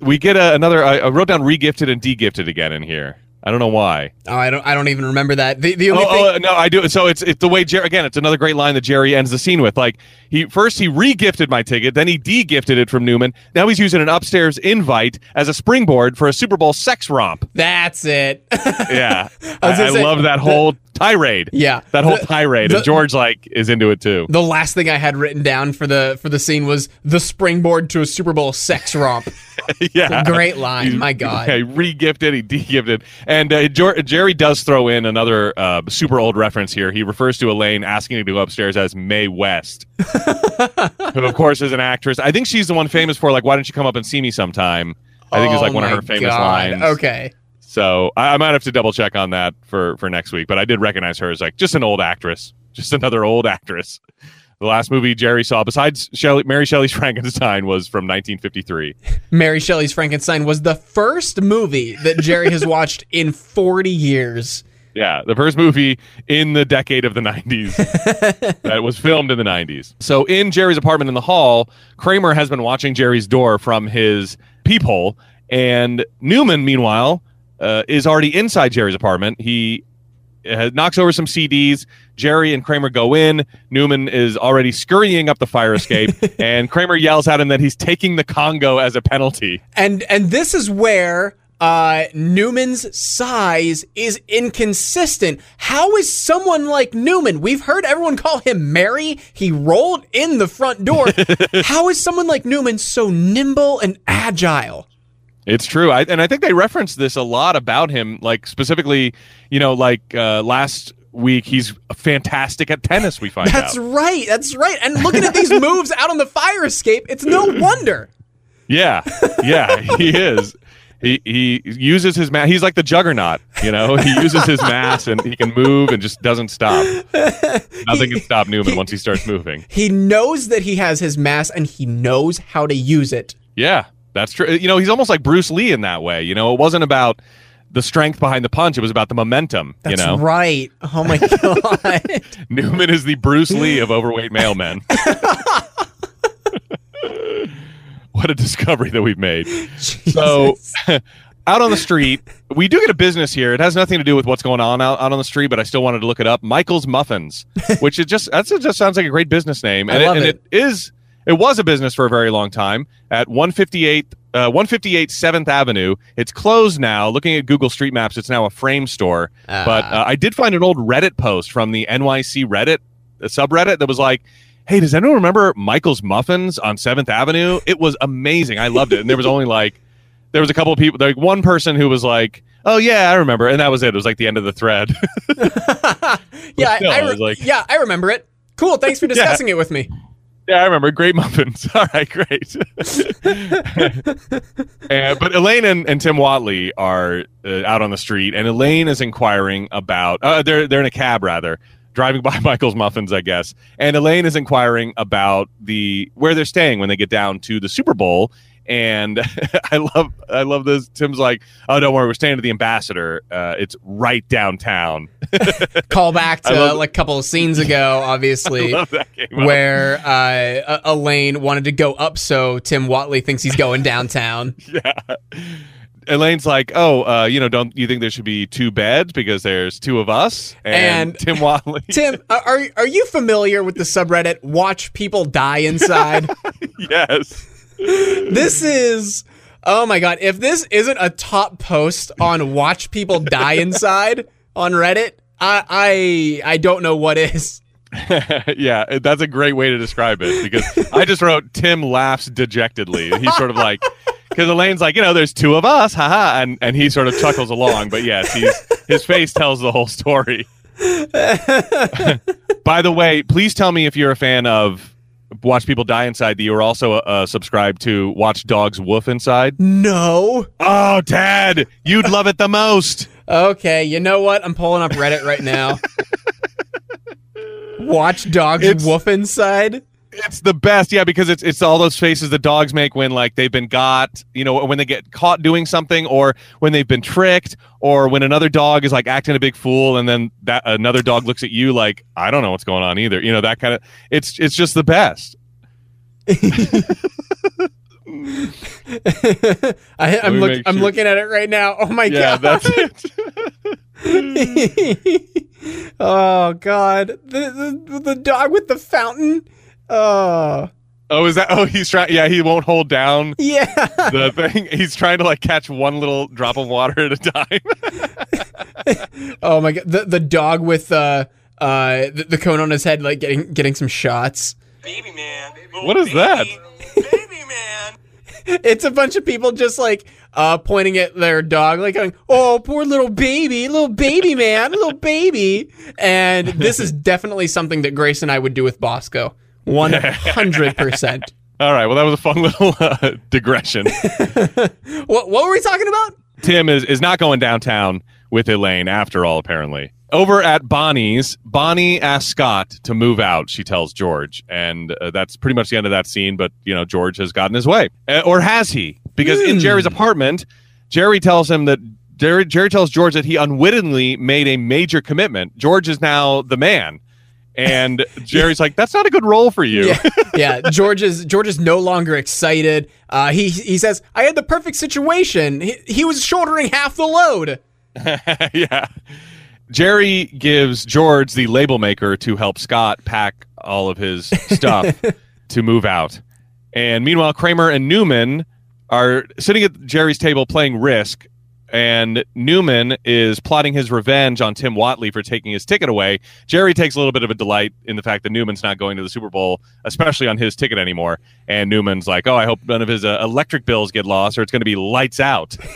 Speaker 2: we get a, another. I, I wrote down regifted and degifted again in here. I don't know why.
Speaker 1: Oh, I don't. I don't even remember that. The, the
Speaker 2: Oh,
Speaker 1: only thing.
Speaker 2: oh, no, I do. So it's it's the way Jerry again. It's another great line that Jerry ends the scene with. Like he first he regifted my ticket, then he degifted it from Newman. Now he's using an upstairs invite as a springboard for a Super Bowl sex romp.
Speaker 1: That's it.
Speaker 2: Yeah,
Speaker 1: I
Speaker 2: I, I
Speaker 1: say,
Speaker 2: love that whole tirade.
Speaker 1: Yeah.
Speaker 2: that whole
Speaker 1: The-
Speaker 2: tirade,
Speaker 1: the-
Speaker 2: and George like is into it too.
Speaker 1: the last thing I had written down for the for the scene was the springboard to a Super Bowl sex romp.
Speaker 2: yeah,
Speaker 1: Great line.
Speaker 2: He-
Speaker 1: My God.
Speaker 2: He re-gifted, he de-gifted, and uh, Jerry does throw in another uh, super old reference here. He refers to Elaine asking him to go upstairs as Mae West, who of course is an actress. I think she's the one famous for like, "Why don't you come up and see me sometime?" I think is like one of her famous
Speaker 1: God.
Speaker 2: lines.
Speaker 1: Okay.
Speaker 2: So I, I might have to double check on that for for next week. But I did recognize her as like just an old actress, just another old actress. The last movie Jerry saw, besides Shelley, Mary Shelley's Frankenstein, was from 1953.
Speaker 1: Mary Shelley's Frankenstein was the first movie that Jerry has watched in 40 years.
Speaker 2: Yeah, the first movie in the decade of the 90s that was filmed in the 90s. So, in Jerry's apartment in the hall, Kramer has been watching Jerry's door from his peephole, and Newman, meanwhile, uh, is already inside Jerry's apartment. He uh, knocks over some CDs. Jerry and Kramer go in. Newman is already scurrying up the fire escape, and Kramer yells at him that he's taking the Congo as a penalty.
Speaker 1: And and this is where uh, Newman's size is inconsistent. How is someone like Newman? We've heard everyone call him Mary. He rolled in the front door. How is someone like Newman so nimble and agile?
Speaker 2: It's true, I, and I think they referenced this a lot about him. Like specifically, you know, like uh, last week, he's fantastic at tennis. We find
Speaker 1: That's
Speaker 2: out.
Speaker 1: right. That's right. And looking at these moves out on the fire escape, it's no wonder.
Speaker 2: Yeah, yeah, he is. He he uses his mass. He's like the juggernaut, you know. He uses his mass and he can move and just doesn't stop. Nothing can stop Newman once he starts moving.
Speaker 1: He knows that he has his mass and he knows how to use it.
Speaker 2: Yeah, that's true. You know, he's almost like Bruce Lee in that way. You know, it wasn't about the strength behind the punch; it was about the momentum.
Speaker 1: That's
Speaker 2: you know,
Speaker 1: right. Oh my god.
Speaker 2: Newman is the Bruce Lee of overweight mailmen. what a discovery that we've made. So, out on the street, we do get a business here. It has nothing to do with what's going on out, out on the street, but I still wanted to look it up. Michael's Muffins, which is just that's it just sounds like a great business name, and,
Speaker 1: I love
Speaker 2: and
Speaker 1: it.
Speaker 2: it is it was a business for a very long time at 158 uh, 158 7th Avenue. It's closed now. Looking at Google Street Maps, it's now a frame store.
Speaker 1: Ah.
Speaker 2: but uh, I did find an old Reddit post from the NYC Reddit uh, subreddit that was like, "Hey, does anyone remember Michael's Muffins on Seventh Avenue? It was amazing. I loved it." And there was only like, there was a couple of people, like one person who was like, "Oh yeah, I remember," and that was it. It was like the end of the thread.
Speaker 1: yeah,
Speaker 2: still,
Speaker 1: I, I re-
Speaker 2: like-
Speaker 1: yeah, I remember it. Cool. Thanks for discussing it with me.
Speaker 2: Yeah, I remember. Great muffins. All right, great. but Elaine and, and Tim Whatley are uh, out on the street, and Elaine is inquiring about. Uh, they're they're in a cab rather, driving by Michael's Muffins, I guess. And Elaine is inquiring about the where they're staying when they get down to the Super Bowl. And I love I love this. Tim's like, "Oh, don't worry, we're staying at the Ambassador. Uh, it's right downtown."
Speaker 1: Call back to
Speaker 2: love-
Speaker 1: like a couple of scenes ago, obviously.
Speaker 2: love that game. up.
Speaker 1: Where uh, Elaine wanted to go up, so Tim Whatley thinks he's going downtown.
Speaker 2: yeah. Elaine's like, oh, uh, you know, don't you think there should be two beds because there's two of us? And,
Speaker 1: And-
Speaker 2: Tim Whatley,
Speaker 1: Tim, are are you familiar with the subreddit "Watch People Die Inside"?
Speaker 2: yes,
Speaker 1: this is oh my god! If this isn't a top post on "Watch People Die Inside" on Reddit, I I I don't know what is.
Speaker 2: yeah, that's a great way to describe it because I just wrote Tim laughs dejectedly. He's sort of like. Because Elaine's like, you know, there's two of us, haha, and and he sort of chuckles along, but yes, he's his face tells the whole story. By the way, please tell me if you're a fan of Watch People Die Inside that you are also uh, subscribed to Watch Dogs Woof Inside.
Speaker 1: No.
Speaker 2: Oh, Dad, you'd love it the most.
Speaker 1: Okay, you know what? I'm pulling up Reddit right now. Watch dogs
Speaker 2: It's-
Speaker 1: woof inside.
Speaker 2: It's the best, yeah, because it's it's all those faces that dogs make when like they've been got, you know, when they get caught doing something, or when they've been tricked, or when another dog is like acting a big fool, and then that another dog looks at you like I don't know what's going on either. You know that kind of. It's it's just the best.
Speaker 1: I, I'm look,
Speaker 2: make
Speaker 1: I'm
Speaker 2: sure.
Speaker 1: looking at it right now. Oh my
Speaker 2: Yeah,
Speaker 1: god.
Speaker 2: That's it.
Speaker 1: oh god. The, the the dog with the fountain. Oh.
Speaker 2: Oh, is that? Oh, he's trying. Yeah, he won't hold down
Speaker 1: Yeah.
Speaker 2: the thing. He's trying to like catch one little drop of water at a time.
Speaker 1: oh my god. The the dog with uh uh the, the cone on his head like getting getting some shots.
Speaker 3: Baby man.
Speaker 2: What is that?
Speaker 1: It's a bunch of people just like uh pointing at their dog like going, "Oh, poor little baby, little baby man, little baby." And this is definitely something that Grace and I would do with Bosco. 100%.
Speaker 2: All right. Well, that was a fun little uh, digression.
Speaker 1: what what were we talking about?
Speaker 2: Tim is, is not going downtown with Elaine after all, apparently. Over at Bonnie's, Bonnie asks Scott to move out, she tells George. And uh, that's pretty much the end of that scene, but, you know, George has gotten his way. Uh, or has he? Because in Jerry's apartment, Jerry tells him that. Jerry, Jerry tells George that he unwittingly made a major commitment. George is now the man. And Jerry's like, that's not a good role for you.
Speaker 1: Yeah, yeah. George is George is no longer excited. Uh, he he says, "I had the perfect situation. He, he was shouldering half the load."
Speaker 2: yeah. Jerry gives George the label maker to help Scott pack all of his stuff to move out. And meanwhile, Kramer and Newman are sitting at Jerry's table playing Risk, and Newman is plotting his revenge on Tim Whatley for taking his ticket away. Jerry takes a little bit of a delight in the fact that Newman's not going to the Super Bowl, especially on his ticket anymore. And Newman's like, "Oh, I hope none of his uh, electric bills get lost, or it's going to be lights out."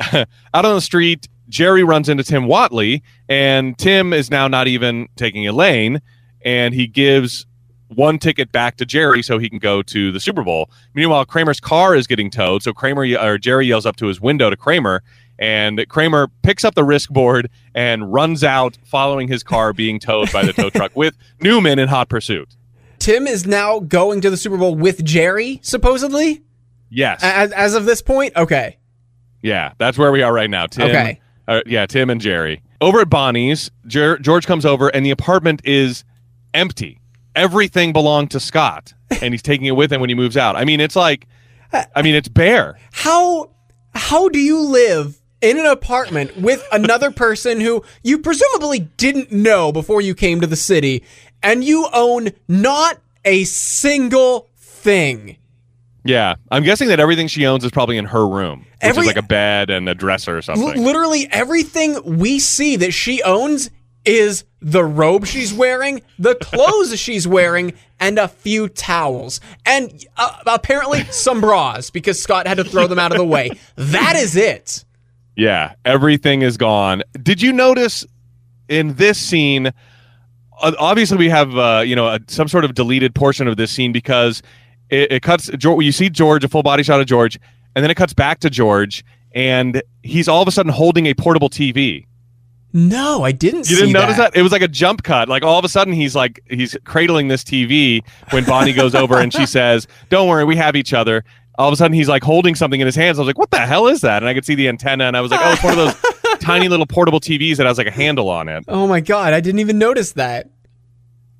Speaker 2: out on the street, Jerry runs into Tim Whatley, and Tim is now not even taking Elaine, and he gives one ticket back to Jerry so he can go to the Super Bowl. Meanwhile, Kramer's car is getting towed, so Kramer or Jerry yells up to his window to Kramer, and Kramer picks up the risk board and runs out, following his car being towed by the tow truck with Newman in hot pursuit.
Speaker 1: Tim is now going to the Super Bowl with Jerry, supposedly.
Speaker 2: Yes,
Speaker 1: As, as of this point, okay.
Speaker 2: Yeah, that's where we are right now. Tim,
Speaker 1: Okay.
Speaker 2: Uh, yeah, Tim and Jerry. Over at Bonnie's, Jer- George comes over and the apartment is empty. Everything belonged to Scott, and he's taking it with him when he moves out. I mean, it's like, I mean, it's bare.
Speaker 1: How how do you live in an apartment with another person who you presumably didn't know before you came to the city, and you own not a single thing?
Speaker 2: Yeah, I'm guessing that everything she owns is probably in her room, which
Speaker 1: Every-
Speaker 2: is like a bed and a dresser or
Speaker 1: L-
Speaker 2: something.
Speaker 1: literally everything we see that she owns is the robe she's wearing, the clothes she's wearing, and a few towels. And uh, apparently some bras because Scott had to throw them out of the way. That is it.
Speaker 2: Yeah, everything is gone. Did you notice in this scene uh, obviously we have uh, you know a, some sort of deleted portion of this scene because it, it cuts. You see George, a full body shot of George, and then it cuts back to George, and he's all of a sudden holding a portable TV.
Speaker 1: No, I didn't.
Speaker 2: You didn't notice that? It was like a jump cut. Like all of a sudden he's like he's cradling this TV when Bonnie goes over and she says, "Don't worry, we have each other." All of a sudden he's like holding something in his hands. I was like, "What the hell is that?" And I could see the antenna, and I was like, "Oh, it's one of those tiny little portable TVs that has like a handle on it."
Speaker 1: Oh my god, I didn't even notice that.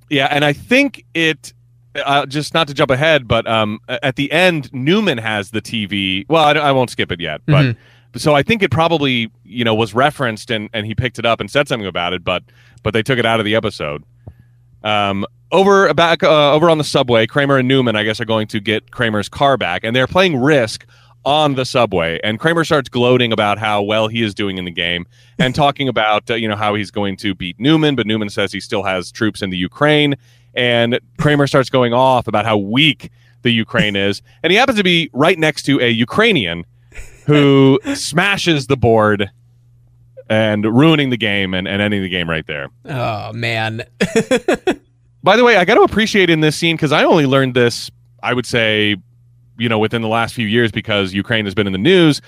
Speaker 2: Yeah, and I think it. Uh, just not to jump ahead, but um, at the end, Newman has the TV. Well, I, I won't skip it yet, but so I think it probably you know was referenced and and he picked it up and said something about it, but but they took it out of the episode. Um, over back uh, over on the subway, Kramer and Newman, I guess, are going to get Kramer's car back, and they're playing Risk on the subway. And Kramer starts gloating about how well he is doing in the game, and talking about uh, you know how he's going to beat Newman, but Newman says he still has troops in the Ukraine, and Kramer starts going off about how weak the Ukraine is, and he happens to be right next to a Ukrainian who smashes the board and ruining the game and, and ending the game right there.
Speaker 1: Oh man.
Speaker 2: By the way, I got to appreciate in this scene because I only learned this, I would say, you know, within the last few years because Ukraine has been in the news.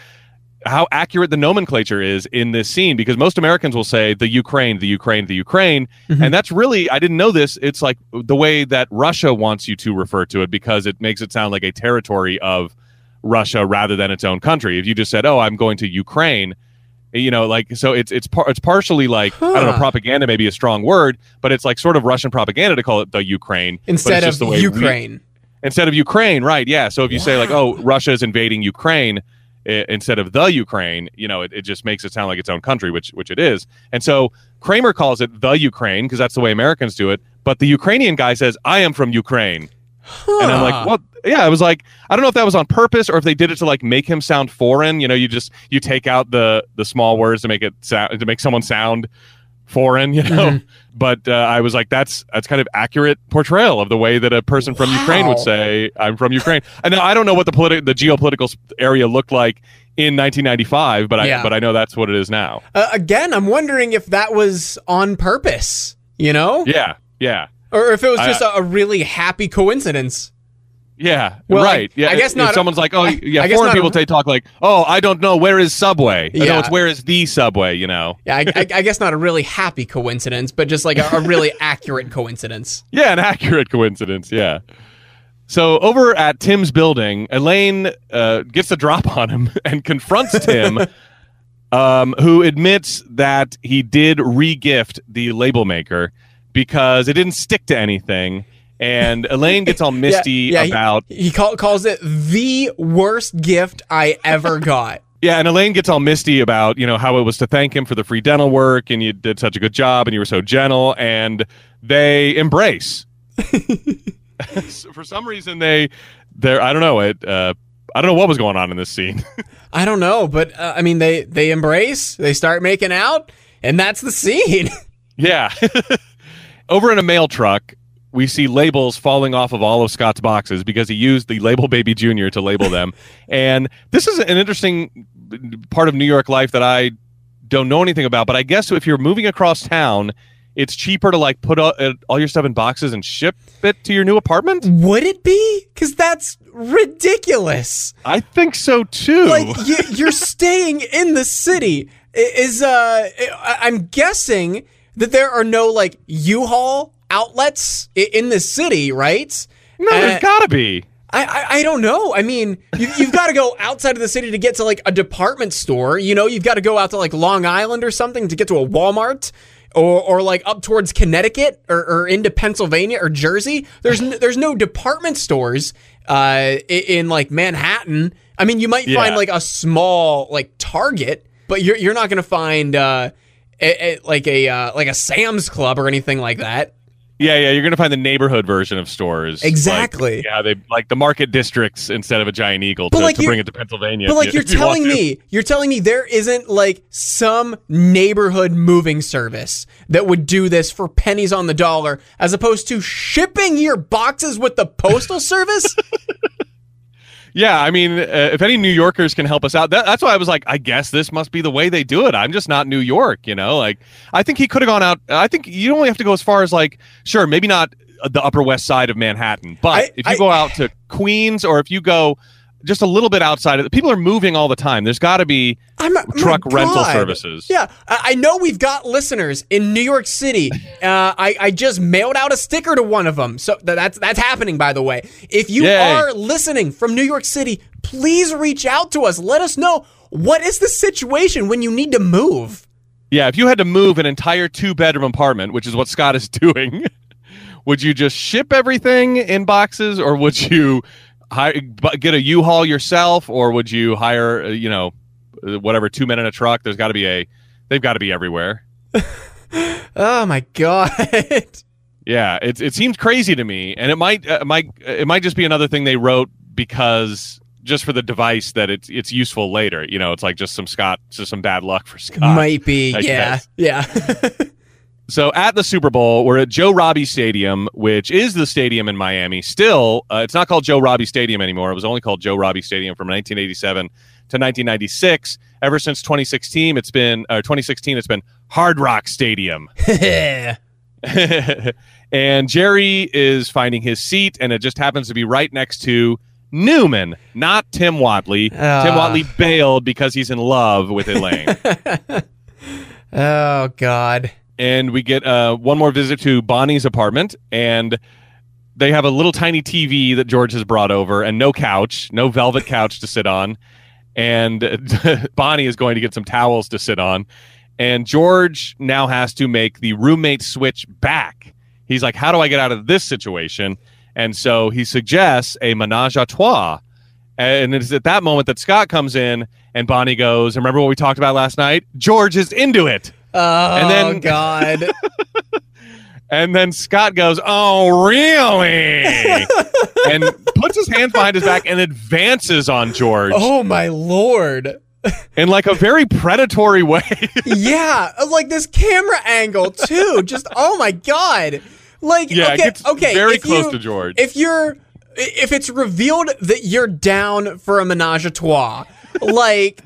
Speaker 2: How accurate the nomenclature is in this scene because most Americans will say the Ukraine, the Ukraine, the Ukraine. Mm-hmm. And that's really, I didn't know this. It's like the way that Russia wants you to refer to it because it makes it sound like a territory of Russia rather than its own country. If you just said, "Oh, I'm going to Ukraine," you know, like so it's it's par- it's partially like I don't know, propaganda may be a strong word, but it's like sort of Russian propaganda to call it the Ukraine
Speaker 1: Instead of
Speaker 2: the way we-
Speaker 1: Ukraine.
Speaker 2: instead of Ukraine, right? Yeah. So if you say like, "Oh, Russia is invading Ukraine," instead of the Ukraine, you know, it, it just makes it sound like its own country, which which it is. And so Kramer calls it the Ukraine because that's the way Americans do it. But the Ukrainian guy says, "I am from Ukraine." And I'm like,
Speaker 1: Huh.
Speaker 2: well, yeah. I was like, I don't know if that was on purpose or if they did it to like make him sound foreign. You know, you just you take out the the small words to make it sound to make someone sound foreign. You know, but uh, I was like, that's that's kind of accurate portrayal of the way that a person from Ukraine would say, "I'm from Ukraine." And now I don't know what the politi- the geopolitical area looked like in 1995, but I
Speaker 1: Yeah.
Speaker 2: but I know that's what it is now.
Speaker 1: Uh, again, I'm wondering if that was on purpose, you know?
Speaker 2: Yeah, yeah.
Speaker 1: Or if it was just a, a really happy coincidence.
Speaker 2: Yeah,
Speaker 1: Well,
Speaker 2: right.
Speaker 1: I-
Speaker 2: Yeah,
Speaker 1: I guess
Speaker 2: if
Speaker 1: not-
Speaker 2: someone's like, "Oh,
Speaker 1: I-
Speaker 2: yeah,"
Speaker 1: I
Speaker 2: foreign people they talk like, "Oh, I don't know where is Subway." No,
Speaker 1: Yeah.
Speaker 2: it's where is the Subway. You know.
Speaker 1: Yeah, I, I, I guess not a really happy coincidence, but just like a, a really accurate coincidence.
Speaker 2: Yeah, an accurate coincidence. Yeah. So over at Tim's building, Elaine uh, gets a drop on him and confronts Tim, um, who admits that he did regift the label maker because it didn't stick to anything. And Elaine gets all misty
Speaker 1: yeah, he-
Speaker 2: about
Speaker 1: He, call, calls it the worst gift I ever got.
Speaker 2: Yeah, and Elaine gets all misty about, you know, how it was to thank him for the free dental work and you did such a good job and you were so gentle and they embrace. So for some reason they they're I don't know, it uh I don't know what was going on in this scene.
Speaker 1: I don't know, but uh, I mean, they they embrace, they start making out, and that's the scene.
Speaker 2: yeah. Over in a mail truck, we see labels falling off of all of Scott's boxes because he used the label baby junior to label them. and this is an interesting part of New York life that I don't know anything about, but I guess if you're moving across town, it's cheaper to like put all, uh, all your stuff in boxes and ship it to your new apartment.
Speaker 1: Would it be? Because that's ridiculous.
Speaker 2: I think so too.
Speaker 1: Like you, you're staying in the city. Is uh, I'm guessing that there are no like U-Haul outlets in the city, right?
Speaker 2: no,
Speaker 1: Uh,
Speaker 2: there's got to be.
Speaker 1: I, I, I don't know. I mean, you, you've got to go outside of the city to get to like a department store. You know, you've got to go out to like Long Island or something to get to a Walmart. Or, or like up towards Connecticut or, or into Pennsylvania or Jersey. There's n- there's no department stores uh, in, like Manhattan. I mean, you might
Speaker 2: Yeah.
Speaker 1: find like a small like Target, but you're you're not going to find uh, a, a- like a uh, like a Sam's Club or anything like that.
Speaker 2: Yeah, yeah, you're gonna find the neighborhood version of stores.
Speaker 1: Exactly.
Speaker 2: Like, yeah, they like the market districts instead of a giant eagle
Speaker 1: But
Speaker 2: to,
Speaker 1: like
Speaker 2: to bring it to Pennsylvania.
Speaker 1: But like
Speaker 2: you-
Speaker 1: you're
Speaker 2: you
Speaker 1: telling
Speaker 2: to.
Speaker 1: me, you're telling me there isn't like some neighborhood moving service that would do this for pennies on the dollar as opposed to shipping your boxes with the postal service?
Speaker 2: Yeah, I mean, uh, if any New Yorkers can help us out, that, that's why I was like, I guess this must be the way they do it. I'm just not New York, you know. Like, I think he could have gone out. I think you only have to go as far as like, sure, maybe not the Upper West Side of Manhattan, but
Speaker 1: I-
Speaker 2: if you
Speaker 1: I-
Speaker 2: go out to Queens or if you go just a little bit outside of, people are moving all the time. There's got to be
Speaker 1: I'm
Speaker 2: truck rental services.
Speaker 1: Yeah, I, I know we've got listeners in New York City. Uh, I, I just mailed out a sticker to one of them, so th- that's that's happening. By the way, if you
Speaker 2: Yay.
Speaker 1: are listening from New York City, please reach out to us. Let us know what is the situation when you need to move.
Speaker 2: Yeah, if you had to move an entire two bedroom apartment, which is what Scott is doing, would you just ship everything in boxes or would you hire, get a U-Haul yourself or would you hire, uh, you know, uh, whatever, two men in a truck? There's got to be a, they've got to be everywhere.
Speaker 1: Oh my god!
Speaker 2: Yeah, it, it seems crazy to me. And it might, uh, might, it might just be another thing they wrote because just for the device that it's, it's useful later. You know, it's like just some Scott, just some bad luck for Scott.
Speaker 1: Might be,
Speaker 2: I
Speaker 1: yeah,
Speaker 2: guess.
Speaker 1: yeah.
Speaker 2: So at the Super Bowl, we're at Joe Robbie Stadium, which is the stadium in Miami. Still, uh, it's not called Joe Robbie Stadium anymore. It was only called Joe Robbie Stadium from 1987 to 1996. Ever since 2016, it's been uh, 2016. It's been Hard Rock Stadium. and Jerry is finding his seat, and it just happens to be right next to Newman, not Tim Whatley. Tim
Speaker 1: Ah.
Speaker 2: Whatley bailed because he's in love with Elaine.
Speaker 1: oh god.
Speaker 2: And we get uh, one more visit to Bonnie's apartment, and they have a little tiny TV that George has brought over, and no couch, no velvet couch to sit on. And Bonnie is going to get some towels to sit on, and George now has to make the roommate switch back. He's like, "How do I get out of this situation?" And so he suggests a menage a trois. And it's at that moment that Scott comes in, and Bonnie goes, "Remember what we talked about last night? George is into it."
Speaker 1: Oh
Speaker 2: And then-
Speaker 1: god.
Speaker 2: And then Scott goes, "Oh, really?" and puts his hands behind his back and advances on George
Speaker 1: oh my lord.
Speaker 2: in like a very predatory way.
Speaker 1: yeah, like this camera angle too. Just oh my god. Like
Speaker 2: yeah,
Speaker 1: okay, okay,
Speaker 2: very close
Speaker 1: you-
Speaker 2: to George.
Speaker 1: If you're if it's revealed that you're down for a menage a trois, like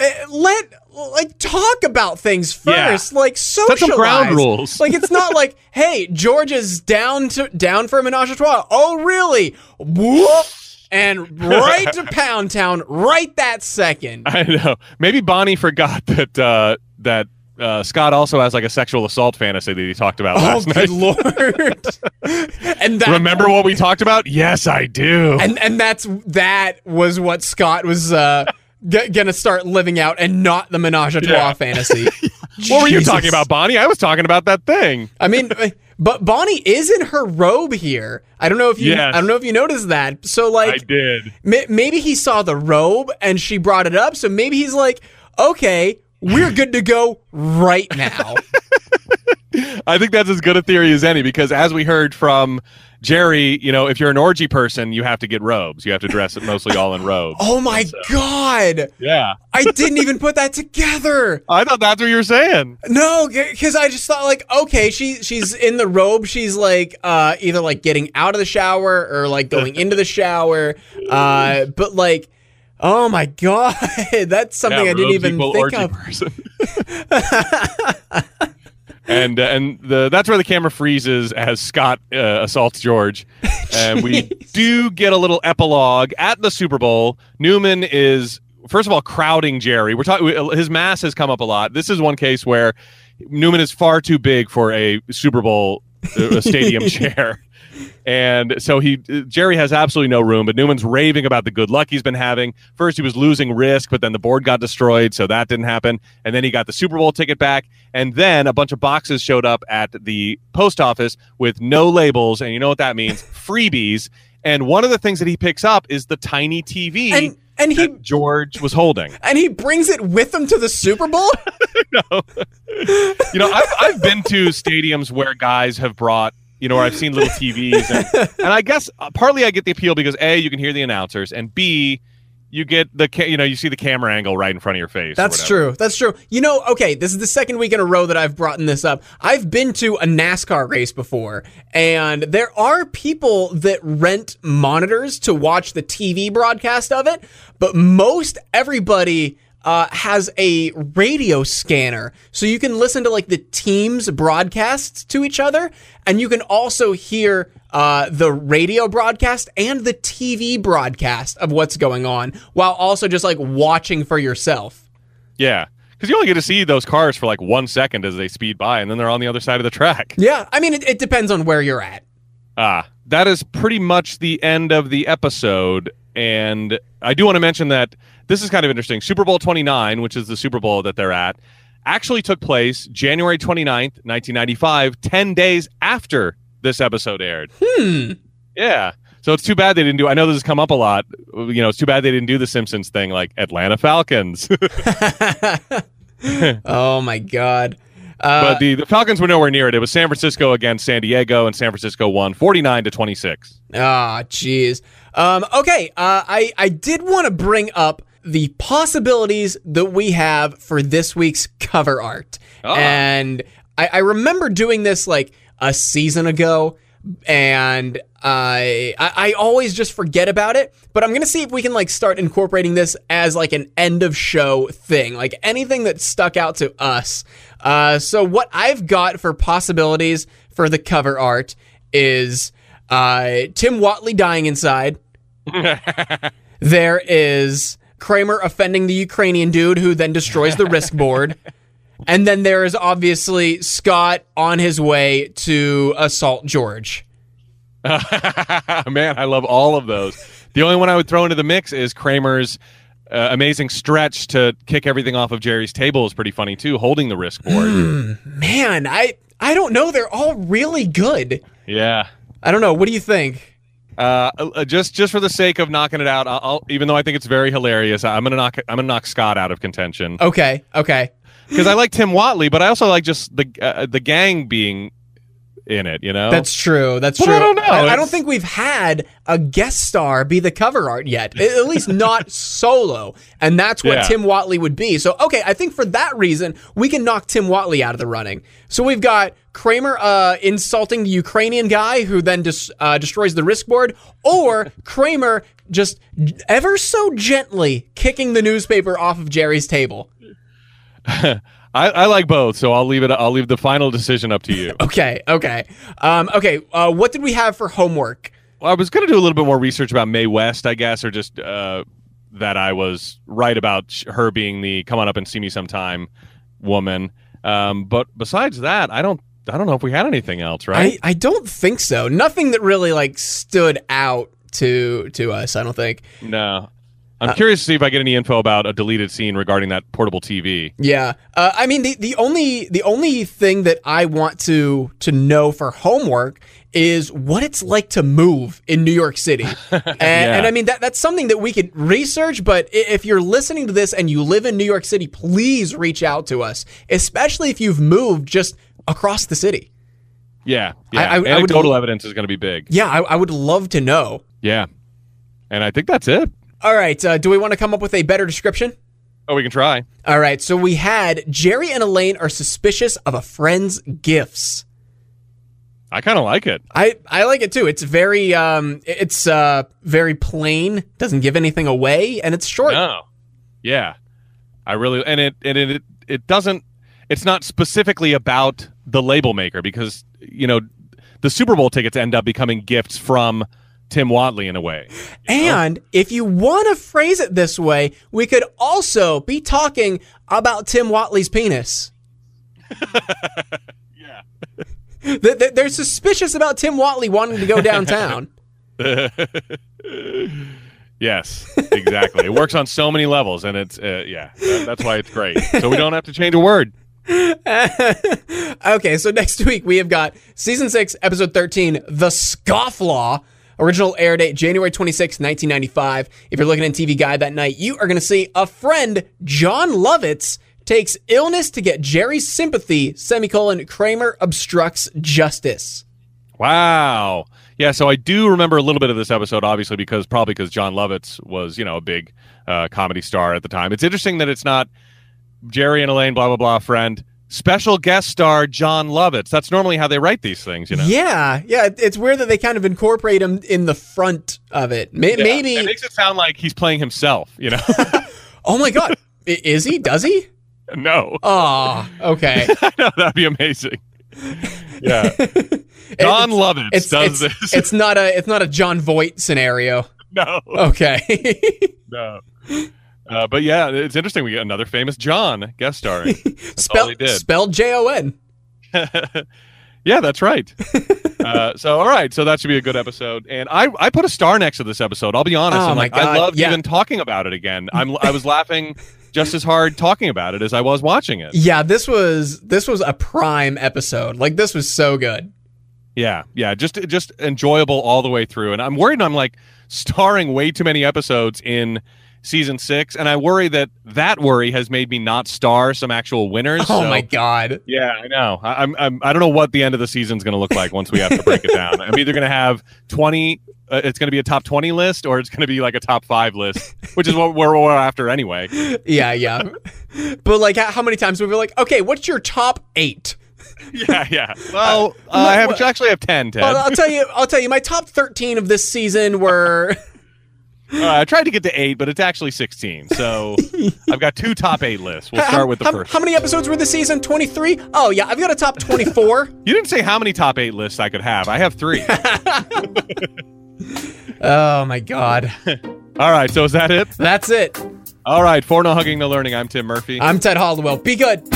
Speaker 1: eh, let like talk about things
Speaker 2: Yeah.
Speaker 1: first. Like socialize.
Speaker 2: Set some ground rules.
Speaker 1: Like it's not like, hey, George is down to down for a menage a trois. Oh really? Whoop. And right to Pound Town, right that second.
Speaker 2: I know. Maybe Bonnie forgot that uh, that uh, Scott also has like a sexual assault fantasy that he talked about
Speaker 1: Oh,
Speaker 2: last
Speaker 1: good
Speaker 2: night.
Speaker 1: lord! and that,
Speaker 2: Remember what we talked about? Yes, I do.
Speaker 1: and and that's that was what Scott was uh, g- gonna start living out, and not the menage a trois
Speaker 2: Yeah.
Speaker 1: fantasy.
Speaker 2: what were you talking about, Bonnie? I was talking about that thing.
Speaker 1: I mean, but Bonnie is in her robe here. I don't know if you.
Speaker 2: Yes.
Speaker 1: I don't know if you noticed that. So like, I
Speaker 2: did.
Speaker 1: ma- maybe he saw the robe and she brought it up. So maybe he's like, okay, we're good to go right now.
Speaker 2: I think that's as good a theory as any because as we heard from Jerry, you know, if you're an orgy person, you have to get robes. You have to dress it mostly all in robes.
Speaker 1: oh my god!
Speaker 2: Yeah.
Speaker 1: I didn't even put that together.
Speaker 2: I thought that's what you were saying.
Speaker 1: No, because I just thought like, okay, she she's in the robe. She's like uh, either like getting out of the shower or like going into the shower. Uh, but like, oh my god, that's something
Speaker 2: Yeah,
Speaker 1: I didn't even think of.
Speaker 2: And uh, and the that's where the camera freezes as Scott uh, assaults George, and we do get a little epilogue at the Super Bowl. Newman is first of all crowding Jerry. We're talking his mass has come up a lot. This is one case where Newman is far too big for a Super Bowl uh, stadium chair. And so he Jerry has absolutely no room, but Newman's raving about the good luck he's been having. First he was losing risk, but then the board got destroyed, so that didn't happen. And then he got the Super Bowl ticket back, and then a bunch of boxes showed up at the post office with no labels, and you know what that means? Freebies. And one of the things that he picks up is the tiny TV
Speaker 1: And and he
Speaker 2: that George was holding.
Speaker 1: and he brings it with him to the Super Bowl.
Speaker 2: No, you know, I've, I've been to stadiums where guys have brought, you know, where I've seen little TVs. And, and I guess uh, partly I get the appeal because A, you can hear the announcers, and B, you get the ca- you know you see the camera angle right in front of your face.
Speaker 1: That's true. That's true. You know, okay, this is the second week in a row that I've brought this up. I've been to a NASCAR race before, and there are people that rent monitors to watch the TV broadcast of it, but most everybody uh, has a radio scanner. So you can listen to like the team's broadcasts to each other, and you can also hear uh, the radio broadcast and the TV broadcast of what's going on while also just like watching for yourself.
Speaker 2: Yeah, because you only get to see those cars for like one second as they speed by, and then they're on the other side of the track.
Speaker 1: Yeah, I mean, it, it depends on where you're at.
Speaker 2: Ah, that is pretty much the end of the episode. And I do want to mention that this is kind of interesting. Super Bowl 29, which is the Super Bowl that they're at, actually took place January 29th, 1995, 10 days after this episode aired. Hmm. Yeah. So it's too bad they didn't do. I know this has come up a lot. You know, it's too bad they didn't do the Simpsons thing like Atlanta Falcons.
Speaker 1: Oh my god. Uh,
Speaker 2: but the, the Falcons were nowhere near it. It was San Francisco against San Diego, and San Francisco won 49 to 26.
Speaker 1: Ah, jeez. Um, okay, uh, I I did want to bring up the possibilities that we have for this week's cover art,
Speaker 2: Ah.
Speaker 1: and I, I remember doing this like a season ago, and I, I I always just forget about it. But I'm gonna see if we can like start incorporating this as like an end of show thing, like anything that stuck out to us. Uh, so what I've got for possibilities for the cover art is uh, Tim Whatley dying inside. there is Kramer offending the Ukrainian dude who then destroys the risk board. And then there is obviously Scott on his way to assault George.
Speaker 2: Man, I love all of those. The only one I would throw into the mix is Kramer's uh, amazing stretch to kick everything off of Jerry's table is pretty funny too, holding the risk board.
Speaker 1: Man, I I don't know. They're all really good.
Speaker 2: yeah.
Speaker 1: I don't know. What do you think?
Speaker 2: Uh, uh, just just for the sake of knocking it out, I'll, I'll, even though I think it's very hilarious, I'm gonna knock I'm gonna knock Scott out of contention
Speaker 1: Okay, okay.
Speaker 2: because I like Tim Whatley, but I also like just the uh, the gang being in it. You know,
Speaker 1: That's true. That's
Speaker 2: But
Speaker 1: true.
Speaker 2: I don't know.
Speaker 1: I, I don't think we've had a guest star be the cover art yet. At least not solo. And that's what
Speaker 2: Yeah.
Speaker 1: Tim Whatley would be. So, okay, I think for that reason, we can knock Tim Whatley out of the running. So we've got Kramer uh, insulting the Ukrainian guy who then dis- uh, destroys the risk board, or Kramer just ever so gently kicking the newspaper off of Jerry's table.
Speaker 2: I, I like both, so I'll leave it. I'll leave the final decision up to you.
Speaker 1: Okay, okay. Um, okay, uh, what did we have for homework?
Speaker 2: Well, I was going to do a little bit more research about Mae West, I guess, or just uh, that I was right about her being the "come on up and see me sometime" woman. Um, but besides that, I don't. I don't know if we had anything else, right?
Speaker 1: I, I don't think so. Nothing that really like stood out to to us. I don't think.
Speaker 2: no. I'm curious to see if I get any info about a deleted scene regarding that portable TV.
Speaker 1: Yeah. Uh, I mean, the, the only the only thing that I want to to know for homework is what it's like to move in New York City. And, and I mean that that's something that we could research. But if you're listening to this and you live in New York City, please reach out to us, especially if you've moved just across the city.
Speaker 2: Yeah, yeah.
Speaker 1: I- I- I would-
Speaker 2: Anecdotal evidence is going to be big.
Speaker 1: Yeah, I, I would love to know.
Speaker 2: Yeah, and I think that's it.
Speaker 1: All right. Uh, do we want to come up with a better description?
Speaker 2: Oh, we can try.
Speaker 1: All right, so we had Jerry and Elaine are suspicious of a friend's gifts.
Speaker 2: I kind of like it.
Speaker 1: I, I like it too. It's very um it's uh very plain, doesn't give anything away, and it's short.
Speaker 2: No. Yeah. I really and it and it it doesn't it's not specifically about the label maker because you know the Super Bowl tickets end up becoming gifts from Tim Whatley in a way.
Speaker 1: And if you want to phrase it this way, we could also be talking about Tim Whatley's penis.
Speaker 2: Yeah.
Speaker 1: Th- th- They're suspicious about Tim Whatley wanting to go downtown.
Speaker 2: Yes, exactly. it works on so many levels and it's uh, yeah, that- that's why it's great. So we don't have to change a word.
Speaker 1: okay, so next week we have got season six, episode 13, The Scofflaw. Original air date January 26, 1995. If you're looking in TV Guide that night, you are going to see a friend, Jon Lovitz, takes illness to get Jerry's sympathy, semicolon, Kramer obstructs justice.
Speaker 2: Wow. Yeah, so I do remember a little bit of this episode, obviously, because probably because Jon Lovitz was, you know, a big uh, comedy star at the time. It's interesting that it's not Jerry and Elaine, blah blah blah, friend, special guest star Jon Lovitz. That's normally how they write these things, you know.
Speaker 1: Yeah, yeah. It's weird that they kind of incorporate him in the front of it. May-
Speaker 2: Yeah,
Speaker 1: Maybe.
Speaker 2: it makes it sound like he's playing himself, you know.
Speaker 1: oh my god, is he? Does he?
Speaker 2: no,
Speaker 1: Oh, okay.
Speaker 2: I know that'd be amazing. Yeah, Jon Lovitz
Speaker 1: It's
Speaker 2: does
Speaker 1: it's,
Speaker 2: this.
Speaker 1: it's not a it's not a Jon Voight scenario.
Speaker 2: no,
Speaker 1: Okay.
Speaker 2: no. Uh, but yeah, it's interesting. We get another famous John guest starring. he
Speaker 1: Spelled spelled J O N.
Speaker 2: yeah, that's right. uh, so, all right. So that should be a good episode. And I, I put a star next to this episode. I'll be honest.
Speaker 1: Oh, my
Speaker 2: like,
Speaker 1: God,
Speaker 2: I loved
Speaker 1: yeah.
Speaker 2: even talking about it again. I'm, I was laughing just as hard talking about it as I was watching it.
Speaker 1: Yeah, this was this was a prime episode. Like this was so good.
Speaker 2: Yeah, yeah, just just enjoyable all the way through. And I'm worried I'm like starring way too many episodes in season six, and I worry that that worry has made me not star some actual winners.
Speaker 1: Oh
Speaker 2: so-
Speaker 1: my god.
Speaker 2: Yeah, I know. I, I'm, I'm I don't know what the end of the season's going to look like once we have to break it down. I'm either going to have 20. Uh, it's going to be a top 20 list, or it's going to be like a top five list, which is what we're, we're after anyway.
Speaker 1: Yeah, yeah. but like, how, many times we were like, okay, what's your top eight?
Speaker 2: Yeah, yeah. Well, uh, I have actually have 10. Ted.
Speaker 1: I'll, I'll tell you. I'll tell you. My top thirteen of this season were.
Speaker 2: Uh, I tried to get to eight, but it's actually 16. So I've got two top eight lists. We'll start with the
Speaker 1: how,
Speaker 2: first.
Speaker 1: How many episodes were this season? Twenty three. Oh yeah, I've got a top twenty four.
Speaker 2: You didn't say how many top eight lists I could have. I have three.
Speaker 1: oh my god.
Speaker 2: All right, so is that it?
Speaker 1: That's it.
Speaker 2: All right, for no hugging, no learning. I'm Tim Murphy.
Speaker 1: I'm Ted Hollowell. Be good.